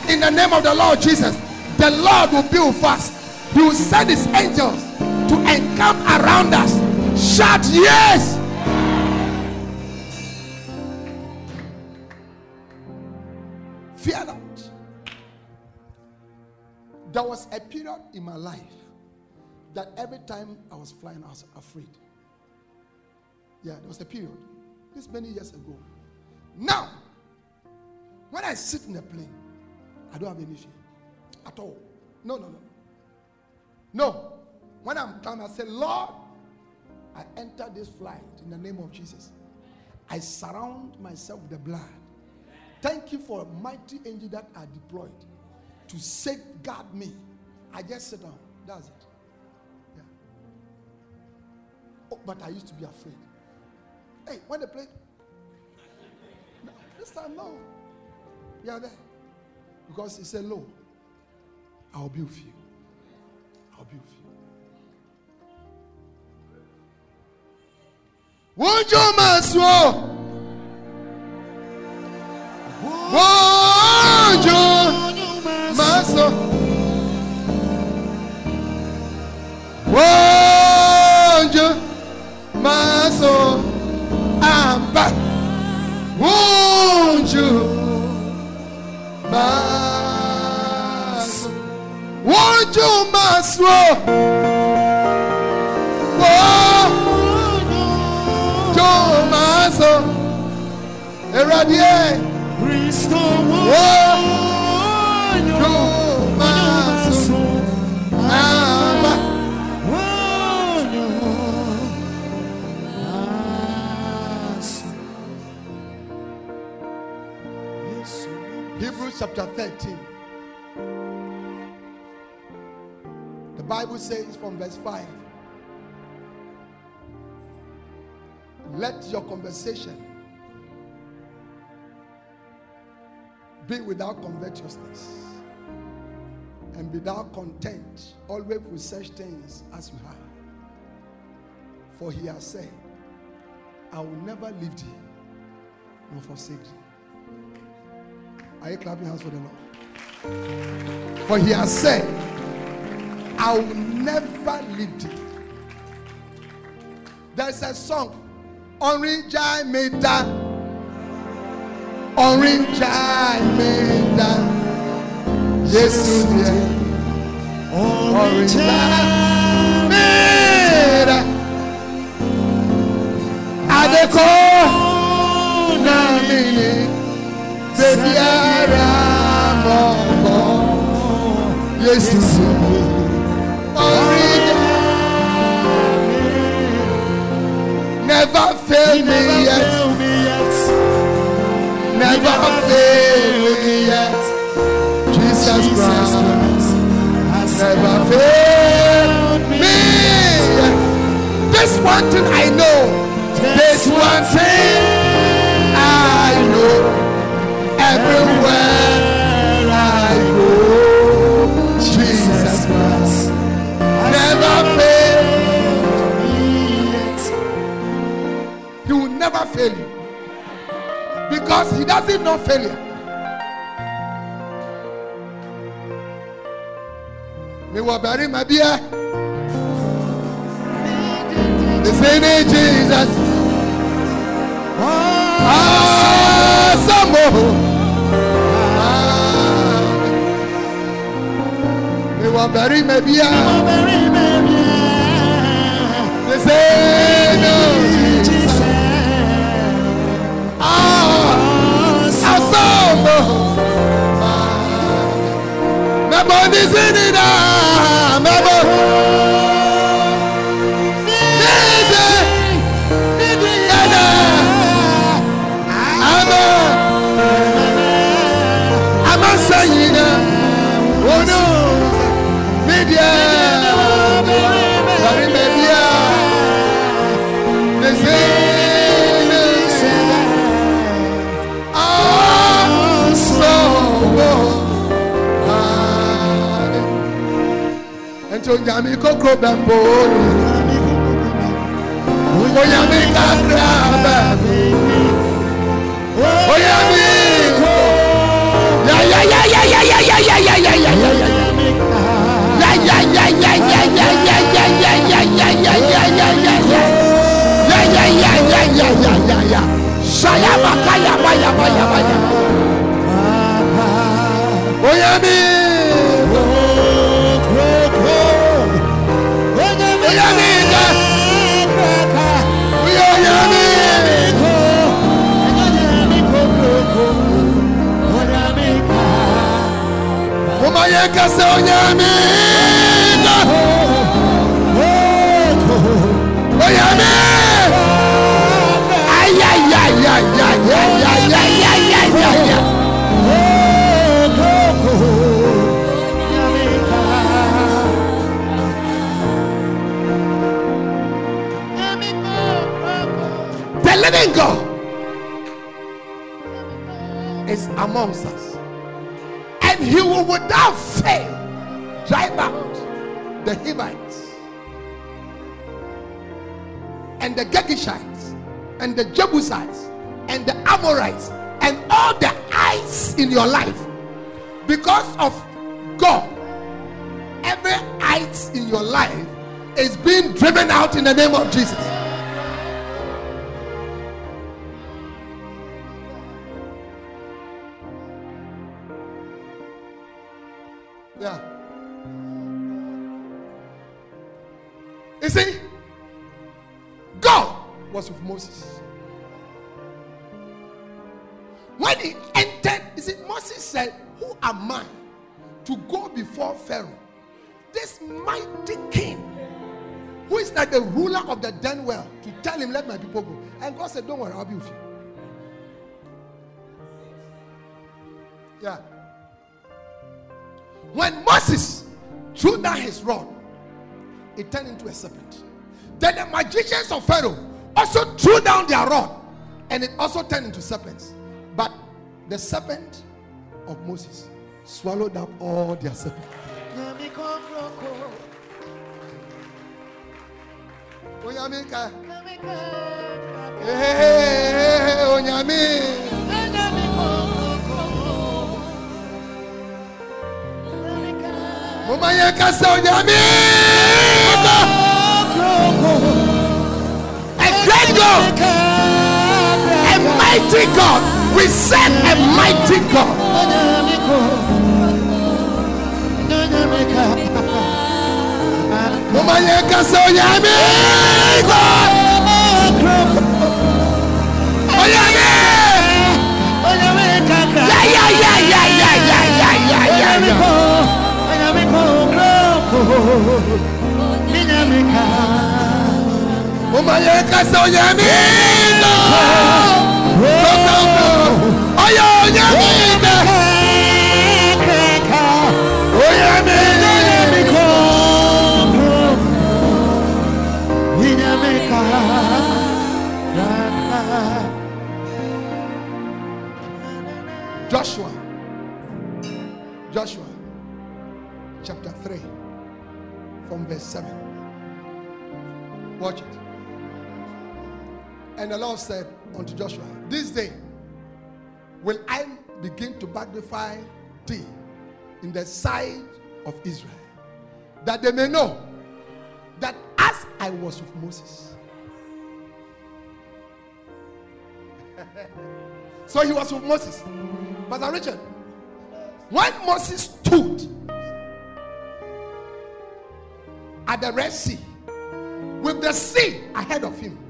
In the name of the Lord Jesus, the Lord will with us. He will send his angels to encamp around us. Shout yes! Fear not. There was a period in my life that every time I was flying, I was afraid. Yeah, there was a period. This many years ago. Now, when I sit in a plane, I don't have any fear at all. No, no, no. No. When I'm coming, I say, Lord, I enter this flight in the name of Jesus. I surround myself with the blood. Thank you for a mighty angel that are deployed to safeguard me. I just sit down. That's it. Oh, but I used to be afraid. Hey, when they play, no, this time no. are there. Because he said, Lo, I'll be with you. I'll be with you. Won't you, Maswo? Won't Won't you, Maswo? Won't you, Maswo? Won't you, Maswo? Eradie. Won't chapter 13. The Bible says from verse 5 Let your conversation be without covetousness and without content, always with such things as you have. For he has said, I will never leave thee nor forsake thee. Are you clapping hands for the Lord? For he has said, I will never leave thee. There's a song, Orange I made that. Orange I made that. Yes, dear. Orange I made that. Adeko na mini. Baby, I'm on Yes, you see me. Never fail me yet. never failed me yet. Jesus Christ has never failed me. yet. This one thing I know. This one thing Everywhere I go, Jesus Christ never failed me. He will never fail you because he doesn't know failure. Me wa my beer. The same name Jesus. Ah, ɔbɛrima biara ne sɛ no. Asɔmbo mɛbɔ ne sɛ ne. to nyame kokro bɛmpo onyame kakra bɛmpo onyame Shayama kayama yama yama yama. Oyami. Moma yɛ kasa onyame ka onyame ayayayayayayayayaya The living God is amongst us. Without fail drive out the Hivites and the Girgashites and the Jebusites and the Amorites and all the ites in your life because of God. Every ite in your life is being driven out in the name of Jesus. Yeah. You see, God was with Moses. When he entered, you see, Moses said, Who am I to go before Pharaoh? This mighty king, who is like the ruler of the den well, to tell him, Let my people go. And God said, Don't worry, I'll be with you. Yeah. When Moses threw down his rod, it turned into a serpent. Then the magicians of Pharaoh also threw down their rod, and it also turned into serpents. But the serpent of Moses swallowed up all their serpents. Eh, Onyame. Mama yɛ kasa Onyame. A great God, a mighty God. We serve a mighty God. Ya ya ya ya ya ya ya ya. Minyamika Umayeka so Yamina Oya Yamina And the Lord said unto Joshua, This day will I begin to magnify thee in the sight of Israel, that they may know that as I was with Moses. <laughs> so he was with Moses. Pastor Richard, when Moses stood at the Red Sea with the sea ahead of him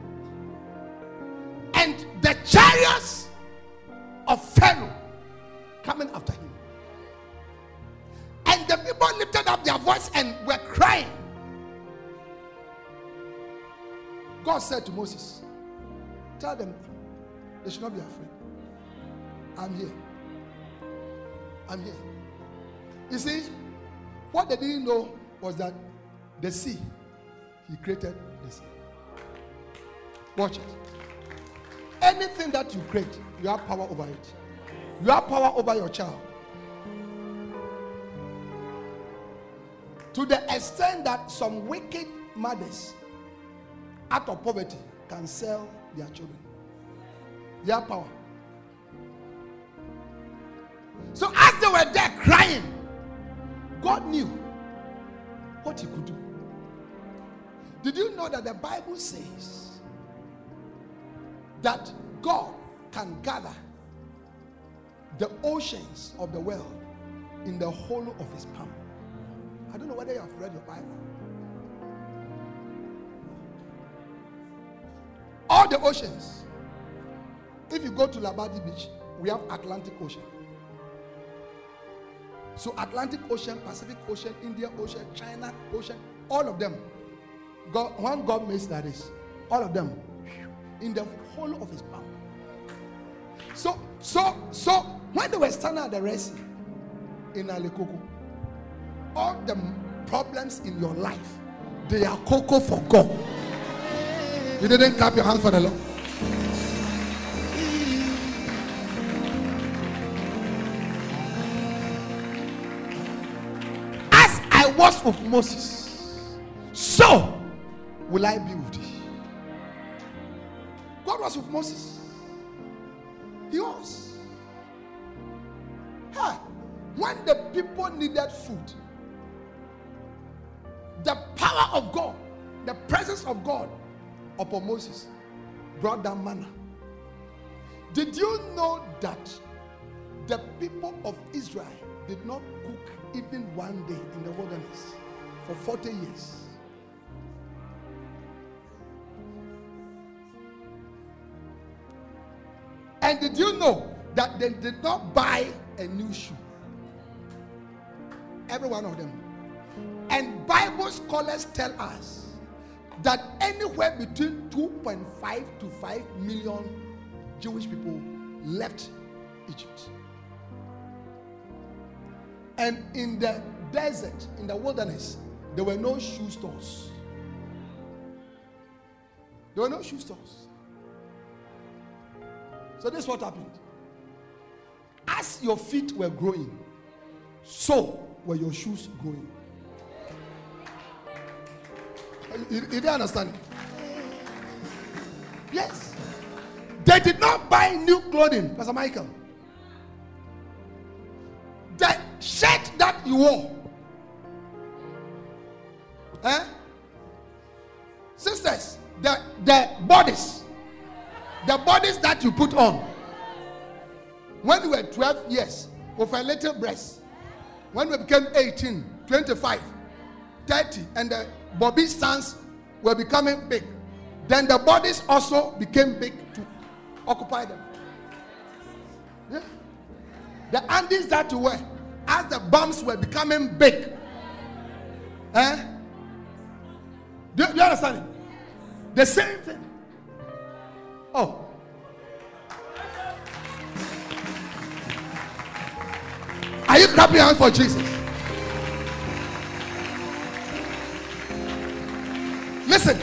and the chariots of Pharaoh coming after him. And the people lifted up their voice and were crying. God said to Moses, Tell them they should not be afraid. I'm here. I'm here. You see, what they didn't know was that the sea, He created the sea. Watch it. Anything that you create, you have power over it. You have power over your child. To the extent that some wicked mothers, out of poverty, can sell their children. They have power. So as they were there crying, God knew what He could do. Did you know that the Bible says that God can gather the oceans of the world in the hollow of His palm? I don't know whether you have read your Bible. All the oceans. If you go to Labadi Beach, we have Atlantic Ocean. So Atlantic Ocean, Pacific Ocean, Indian Ocean, China Ocean, all of them. God, one God makes that is, all of them in the whole of his palm. So, so, so when they were standing at the Red Sea in Alekoko, all the problems in your life, they are cocoa for God. You didn't clap your hands for the Lord. As I was with Moses, so will I be with thee. God was with Moses. He was. Huh. When the people needed food, the power of God, the presence of God upon Moses brought down manna. Did you know that the people of Israel did not cook even one day in the wilderness for 40 years? And did you know that they did not buy a new shoe? Every one of them. And Bible scholars tell us that anywhere between 2.5 to 5 million Jewish people left Egypt. And in the desert, in the wilderness, there were no shoe stores. There were no shoe stores. So this is what happened. As your feet were growing, so were your shoes growing. You, didn't understand? Yes. They did not buy new clothing, Pastor Michael. The shirt that you wore, eh? Sisters, the, the bodies, the bodies that you put on when you were 12 years with a little breast, when we became 18, 25, 30, and the bobby stands were becoming big, then the bodies also became big to occupy them. Yeah. The undies that you wear, as the bumps were becoming big, eh? Do, do you understand it? The same thing. Oh. Are you clapping hands for Jesus? Listen,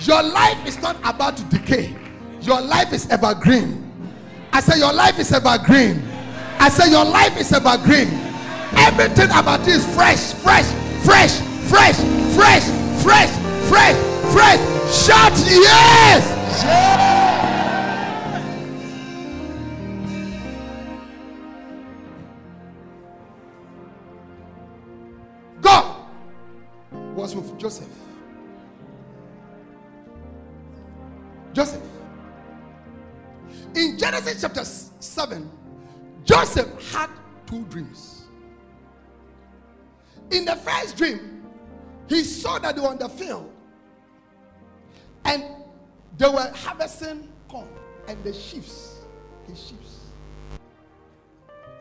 your life is not about to decay. Your life is evergreen. I say your life is evergreen. I say your life is evergreen. Everything about it is fresh, fresh, fresh, fresh, fresh, fresh, fresh, fresh. Shout yes! God with Joseph. Joseph. In Genesis chapter 7, Joseph had two dreams. In the first dream, he saw that they were on the field and they were harvesting corn, and the sheaves, his sheaves,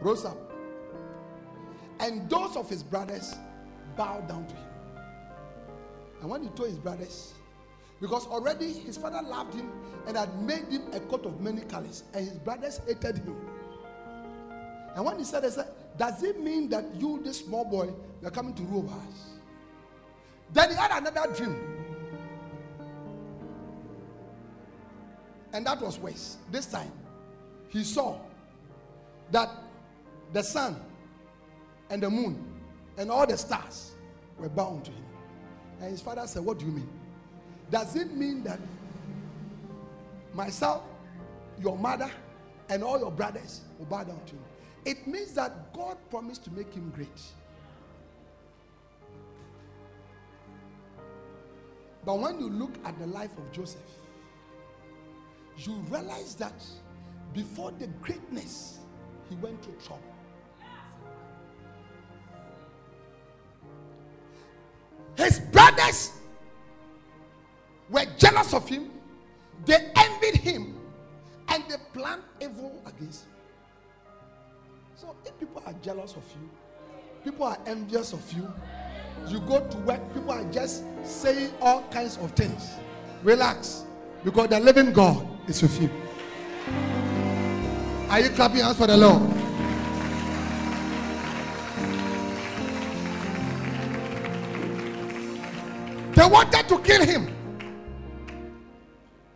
rose up. And those of his brothers bowed down to him. And when he told his brothers, because already his father loved him and had made him a coat of many colors, and his brothers hated him. And when he said, they said, Does it mean that you, this small boy, you're coming to rule over us? Then he had another dream. And that was worse. This time, he saw that the sun and the moon and all the stars were bound to him. And his father said, What do you mean? Does it mean that myself, your mother, and all your brothers will bow down to him? It means that God promised to make him great. But when you look at the life of Joseph, you realize that before the greatness, he went through trouble. Brothers were jealous of him, they envied him, and they planned evil against him. So, if people are jealous of you, people are envious of you, you go to work, people are just saying all kinds of things. Relax, because the living God is with you. Are you clapping hands for the Lord? They wanted to kill him.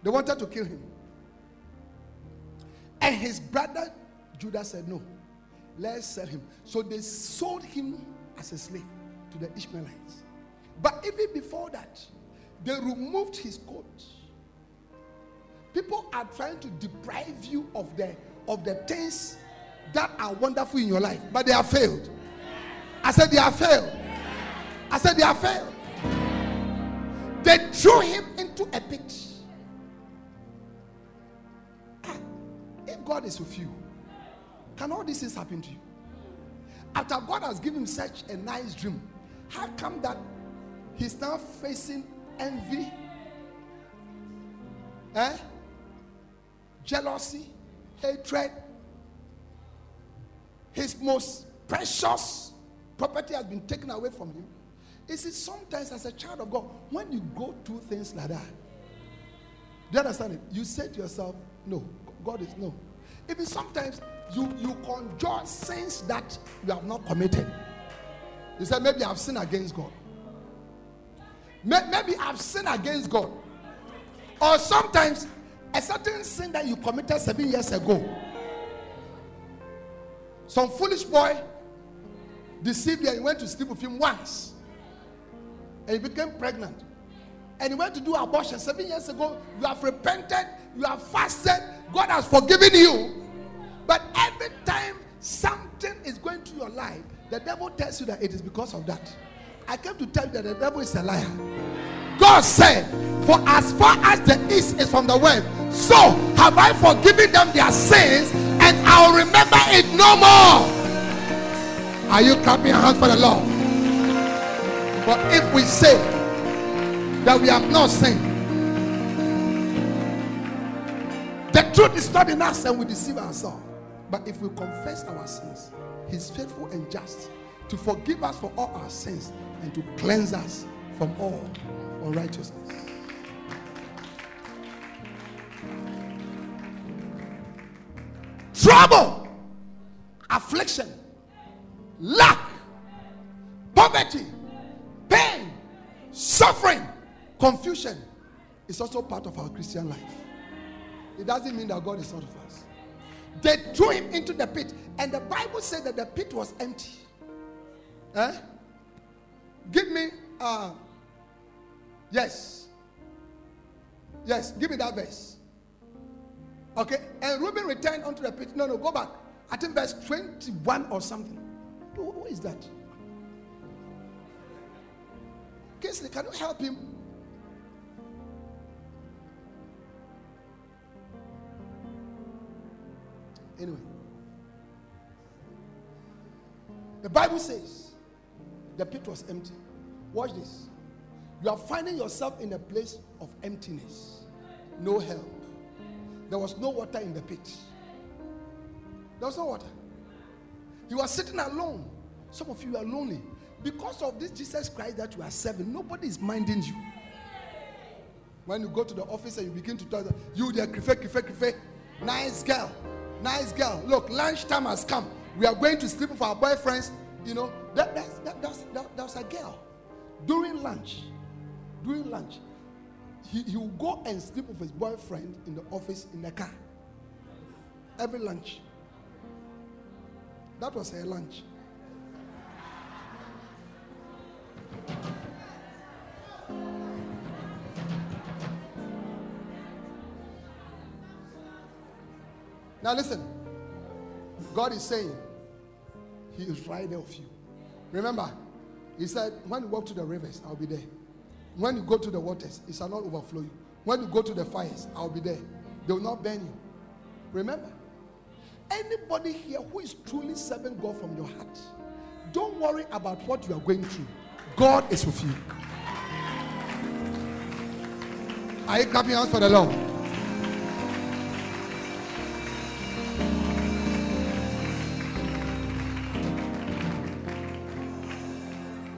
They wanted to kill him. And his brother Judah said, No, let's sell him. So they sold him as a slave to the Ishmaelites. But even before that, they removed his coat. People are trying to deprive you of the of the things that are wonderful in your life, but they have failed. I said they have failed. I said they have failed. They threw him into a pit. Ah, If God is with you, can all these things happen to you? After God has given him such a nice dream, how come that he's now facing envy, eh? jealousy, hatred? His most precious property has been taken away from him. You see, sometimes as a child of God, when you go through things like that, do you understand it? You say to yourself, No, God is no. Even sometimes you, you conjure sins that you have not committed. You say, Maybe I've sinned against God. Maybe I've sinned against God. Or sometimes a certain sin that you committed seven years ago. Some foolish boy deceived you and went to sleep with him once and became pregnant. And you went to do abortion seven years ago. You have repented, you have fasted, God has forgiven you. But every time something is going through your life, the devil tells you that it is because of that. I came to tell you that the devil is a liar. God said, For as far as the east is from the west, so have I forgiven them their sins, and I'll remember it no more. Are you clapping your hands for the Lord? But if we say that we have not sinned, the truth is not in us and we deceive ourselves. But if we confess our sins, He's faithful and just to forgive us for all our sins and to cleanse us from all unrighteousness. Trouble, affliction lack, suffering, confusion is also part of our Christian life. It doesn't mean that God is not of us. They threw him into the pit, and the Bible said that the pit was empty. Eh? Give me, uh, yes, yes, give me that verse. Okay, and Reuben returned unto the pit. No, no, go back. I think verse 21 or something. Who- who is that? Can you help him? Anyway, the Bible says the pit was empty. Watch this. You are finding yourself in a place of emptiness, no help. There was no water in the pit. There was no water. You are sitting alone. Some of you are lonely. Because of this Jesus Christ that you are serving, nobody is minding you. When you go to the office and you begin to tell them, you there, krife, krife, krife, nice girl, nice girl. Look, lunchtime has come. We are going to sleep with our boyfriends. You know, that, that's, that, that's, that, that's a girl. During lunch, during lunch, he, he will go and sleep with his boyfriend in the office in the car. Every lunch. That was her lunch. Now listen. God is saying He is right there with you. Remember, He said, When you walk to the rivers, I'll be there. When you go to the waters, it shall not overflow you. When you go to the fires, I'll be there. They will not burn you. Remember, anybody here who is truly serving God from your heart, don't worry about what you are going through. God is with you. Are you clapping hands for the Lord?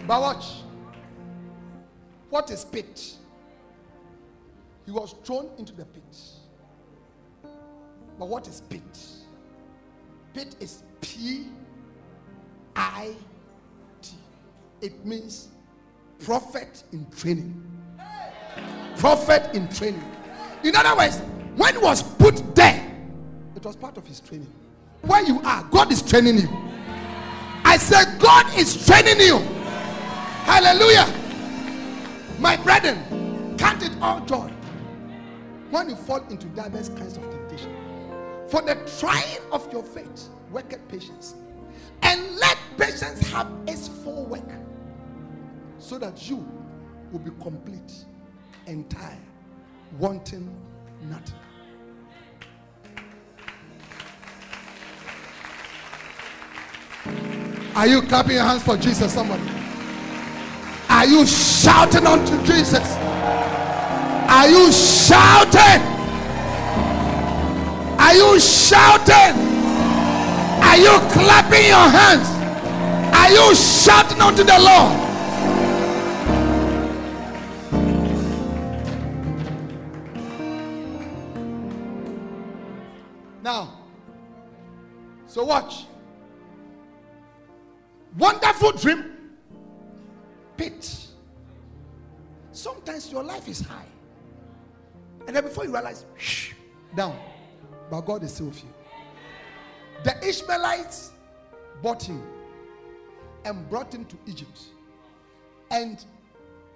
But watch. What is pit? He was thrown into the pit. But what is pit? Pit is P I T. It means prophet in training. Prophet in training. In other words, when he was put there, it was part of his training. Where you are, God is training you. I said, God is training you. Hallelujah. My brethren, count it all joy when you fall into diverse kinds of temptation. For the trying of your faith, worketh patience. And let patience have its full work, so that you will be complete, entire, wanting nothing. Are you clapping your hands for Jesus, somebody? Are you shouting unto Jesus? Are you shouting? Are you shouting? Are you clapping your hands? Are you shouting unto the Lord? So watch. Wonderful dream. Pit. Sometimes your life is high. And then before you realize, shh, down. But God is still with you. The Ishmaelites bought him and brought him to Egypt. And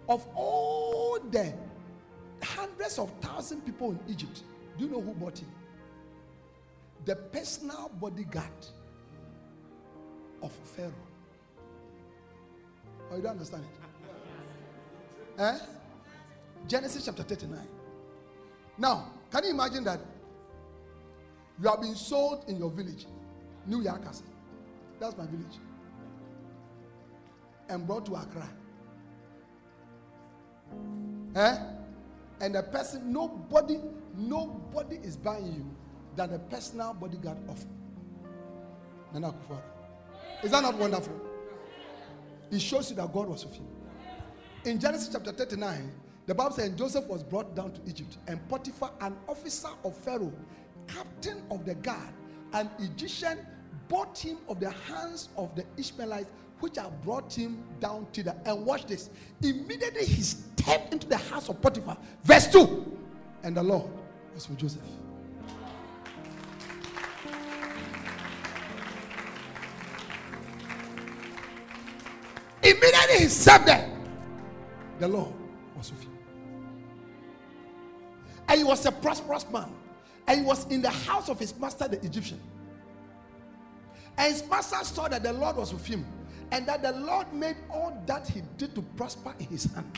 of all the hundreds of thousand people in Egypt, do you know who bought him? The personal bodyguard of Pharaoh. Oh, you don't understand it? Eh? Genesis chapter 39. Now, can you imagine that you have been sold in your village, New Yorkers? That's my village. And brought to Accra. Eh? And the person, nobody, nobody is buying you than a personal bodyguard of Nana Akufo-Addo. Is that not wonderful? It shows you that God was with you. In Genesis chapter 39, the Bible says Joseph was brought down to Egypt, and Potiphar, an officer of Pharaoh, captain of the guard, an Egyptian bought him of the hands of the Ishmaelites, which had brought him down to the. And watch this. Immediately he stepped into the house of Potiphar. Verse 2. And the Lord was with Joseph. He there. The Lord was with him. And he was a prosperous man. And he was in the house of his master, the Egyptian. And his master saw that the Lord was with him. And that the Lord made all that he did to prosper in his hand.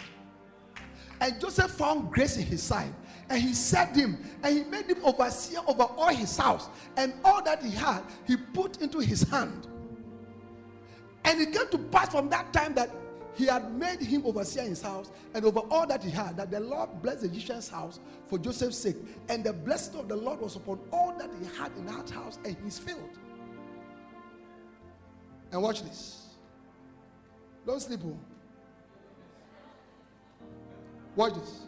And Joseph found grace in his sight. And he set him, and he made him overseer over all his house. And all that he had, he put into his hand. And it came to pass from that time that he had made him overseer in his house and over all that he had, that the Lord blessed the Egyptian's house for Joseph's sake. And the blessing of the Lord was upon all that he had in that house and his field. And watch this. Don't sleep. oh. Watch this.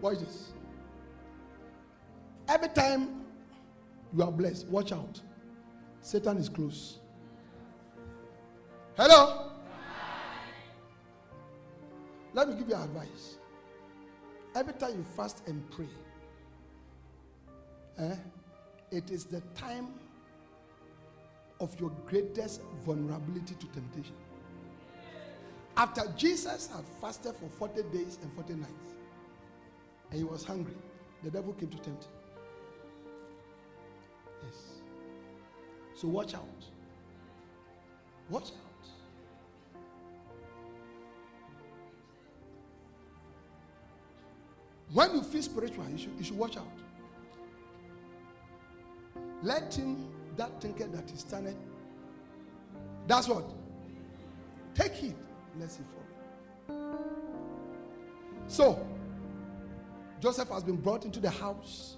Watch this. Every time you are blessed, watch out. Satan is close. Hello? Let me give you advice. Every time you fast and pray, eh, it is the time of your greatest vulnerability to temptation. After Jesus had fasted for 40 days and 40 nights, and he was hungry, the devil came to tempt him. Yes. So watch out. Watch out. When you feel spiritual, you should, you should watch out. Let him that thinketh that is standeth. That's what. Take heed, lest he fall. So, Joseph has been brought into the house.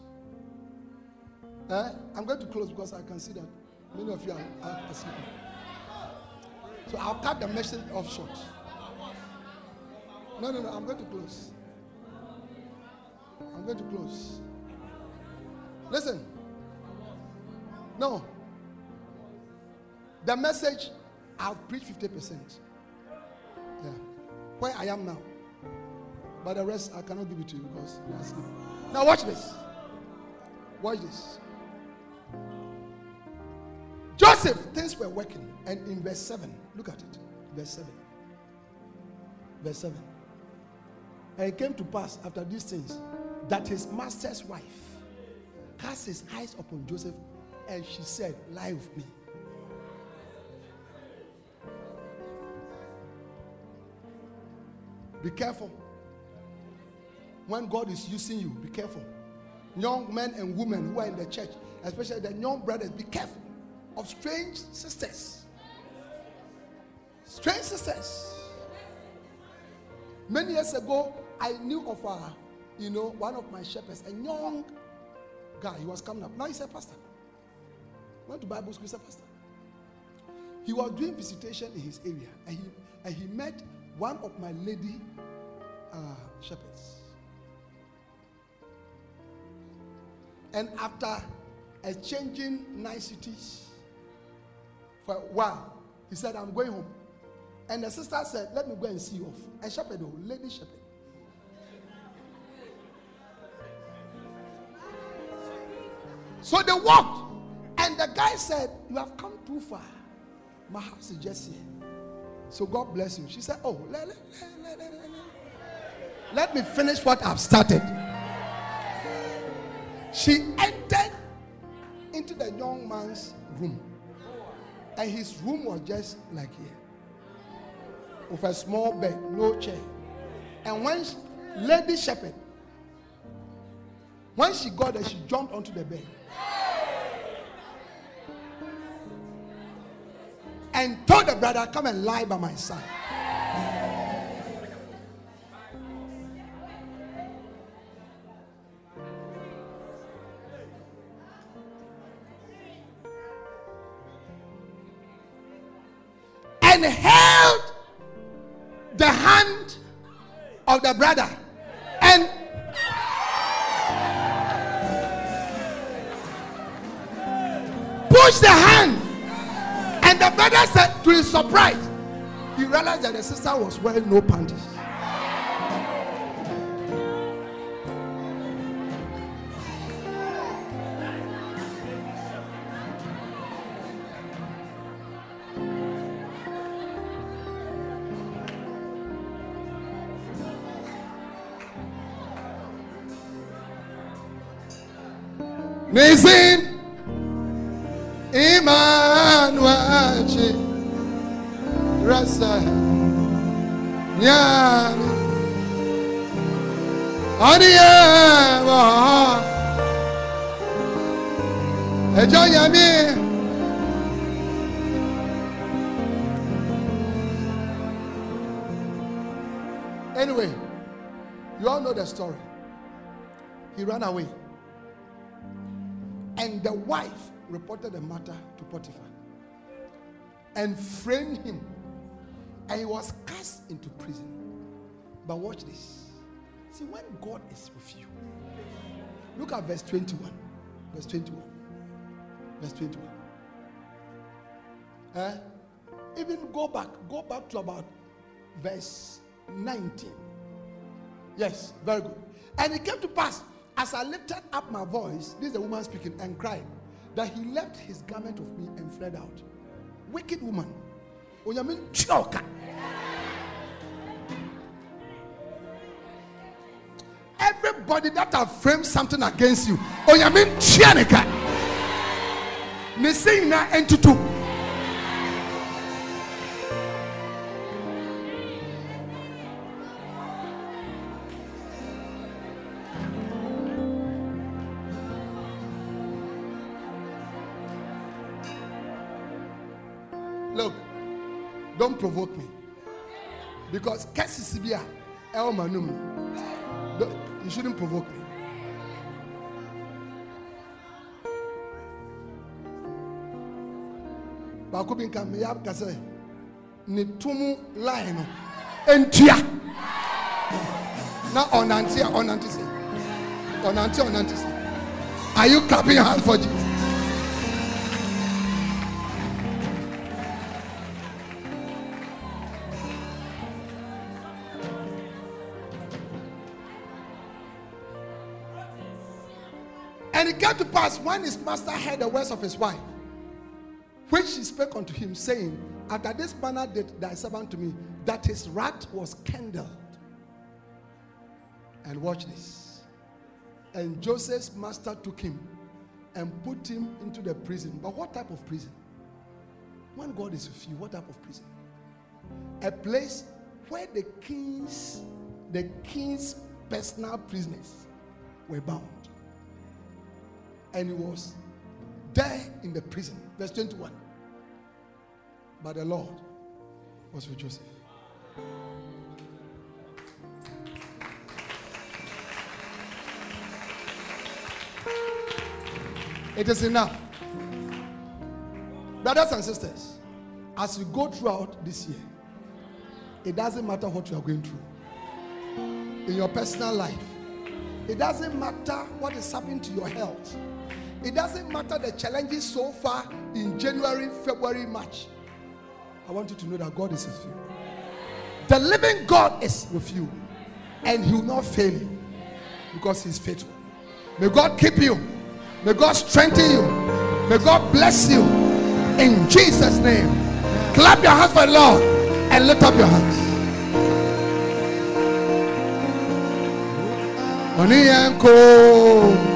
Eh? I'm going to close because I can see that many of you are, are asleep. So I'll cut the message off short. No, no, no, I'm going to close. Going to close. Listen. No. The message, I've preached 50%. Yeah. Where I am now. But the rest, I cannot give it to you because you. Now, watch this. Watch this. Joseph, things were working. And in verse 7, look at it. Verse 7. Verse 7. And it came to pass after these things that his master's wife cast his eyes upon Joseph and she said, Lie with me. Be careful. When God is using you, be careful. Young men and women who are in the church, especially the young brothers, be careful of strange sisters. Strange sisters. Many years ago, I knew of a, you know, one of my shepherds, a young guy. He was coming up. Now he's a pastor. Went to Bible school, he's a pastor. He was doing visitation in his area, and he and he met one of my lady uh, shepherds. And after exchanging niceties for a while, he said, I'm going home. And the sister said, Let me go and see you off. A shepherd, oh, lady shepherd. So they walked. And the guy said, You have come too far. My house is just here. So God bless you. She said, Oh, let, let, let, let, let, me finish what I've started. She entered into the young man's room. And his room was just like here. With a small bed, no chair. And when she, Lady Shepherd, when she got there, she jumped onto the bed. And told the brother, Come and lie by my side. and held the hand of the brother and pushed the hand. And the brother said, to his surprise, he realized that the sister was wearing no panties. Nisin ran away. And the wife reported the matter to Potiphar and framed him. And he was cast into prison. But watch this. See, when God is with you, look at verse 21. Verse 21. Verse 21. Eh? Even go back, go back to about verse 19. Yes, very good. And it came to pass as I lifted up my voice, this is the woman speaking, and cried, that he left his garment of me and fled out. Wicked woman. Onyamin choka. Everybody that have framed something against you, onyamin chianika. Nisi na entutu. Provoke me. Because Kesisibia, El Manum, you shouldn't provoke me. baako bi nka mmea ka sɛ ne tumu line no ntua na ɔnante a ɔnante sɛ ɔnante a ɔnante sɛ are you clapping hands for jesus And it came to pass when his master heard the words of his wife, which she spake unto him, saying, After this manner did thy servant to me, that his wrath was kindled. And watch this. And Joseph's master took him and put him into the prison. But what type of prison? When God is with you, what type of prison? A place where the king's the king's personal prisoners were bound and he was there in the prison. Verse 21. But the Lord was with Joseph. It is enough. Brothers and sisters, as you go throughout this year, it doesn't matter what you are going through in your personal life. It doesn't matter what is happening to your health. It doesn't matter the challenges so far in January, February, March. I want you to know that God is with you. The living God is with you, and He will not fail you because He's faithful. May God keep you, may God strengthen you, may God bless you in Jesus' name. Clap your hands for the Lord and lift up your hands. Oniyanko. We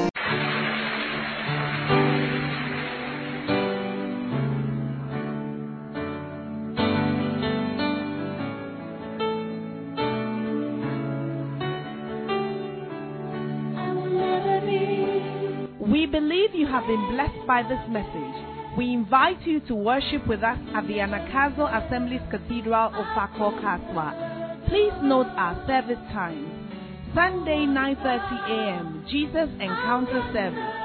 by this message. We invite you to worship with us at the Anagkazo Assemblies Cathedral of Fakor Kaswa. Please note our service times. Sunday 9:30 a.m. Jesus Encounter Service.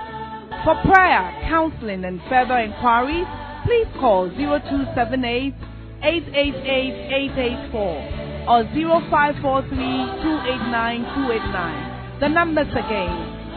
For prayer, counseling and further inquiries, please call 0278 888 884 or 0543 289 289. The numbers again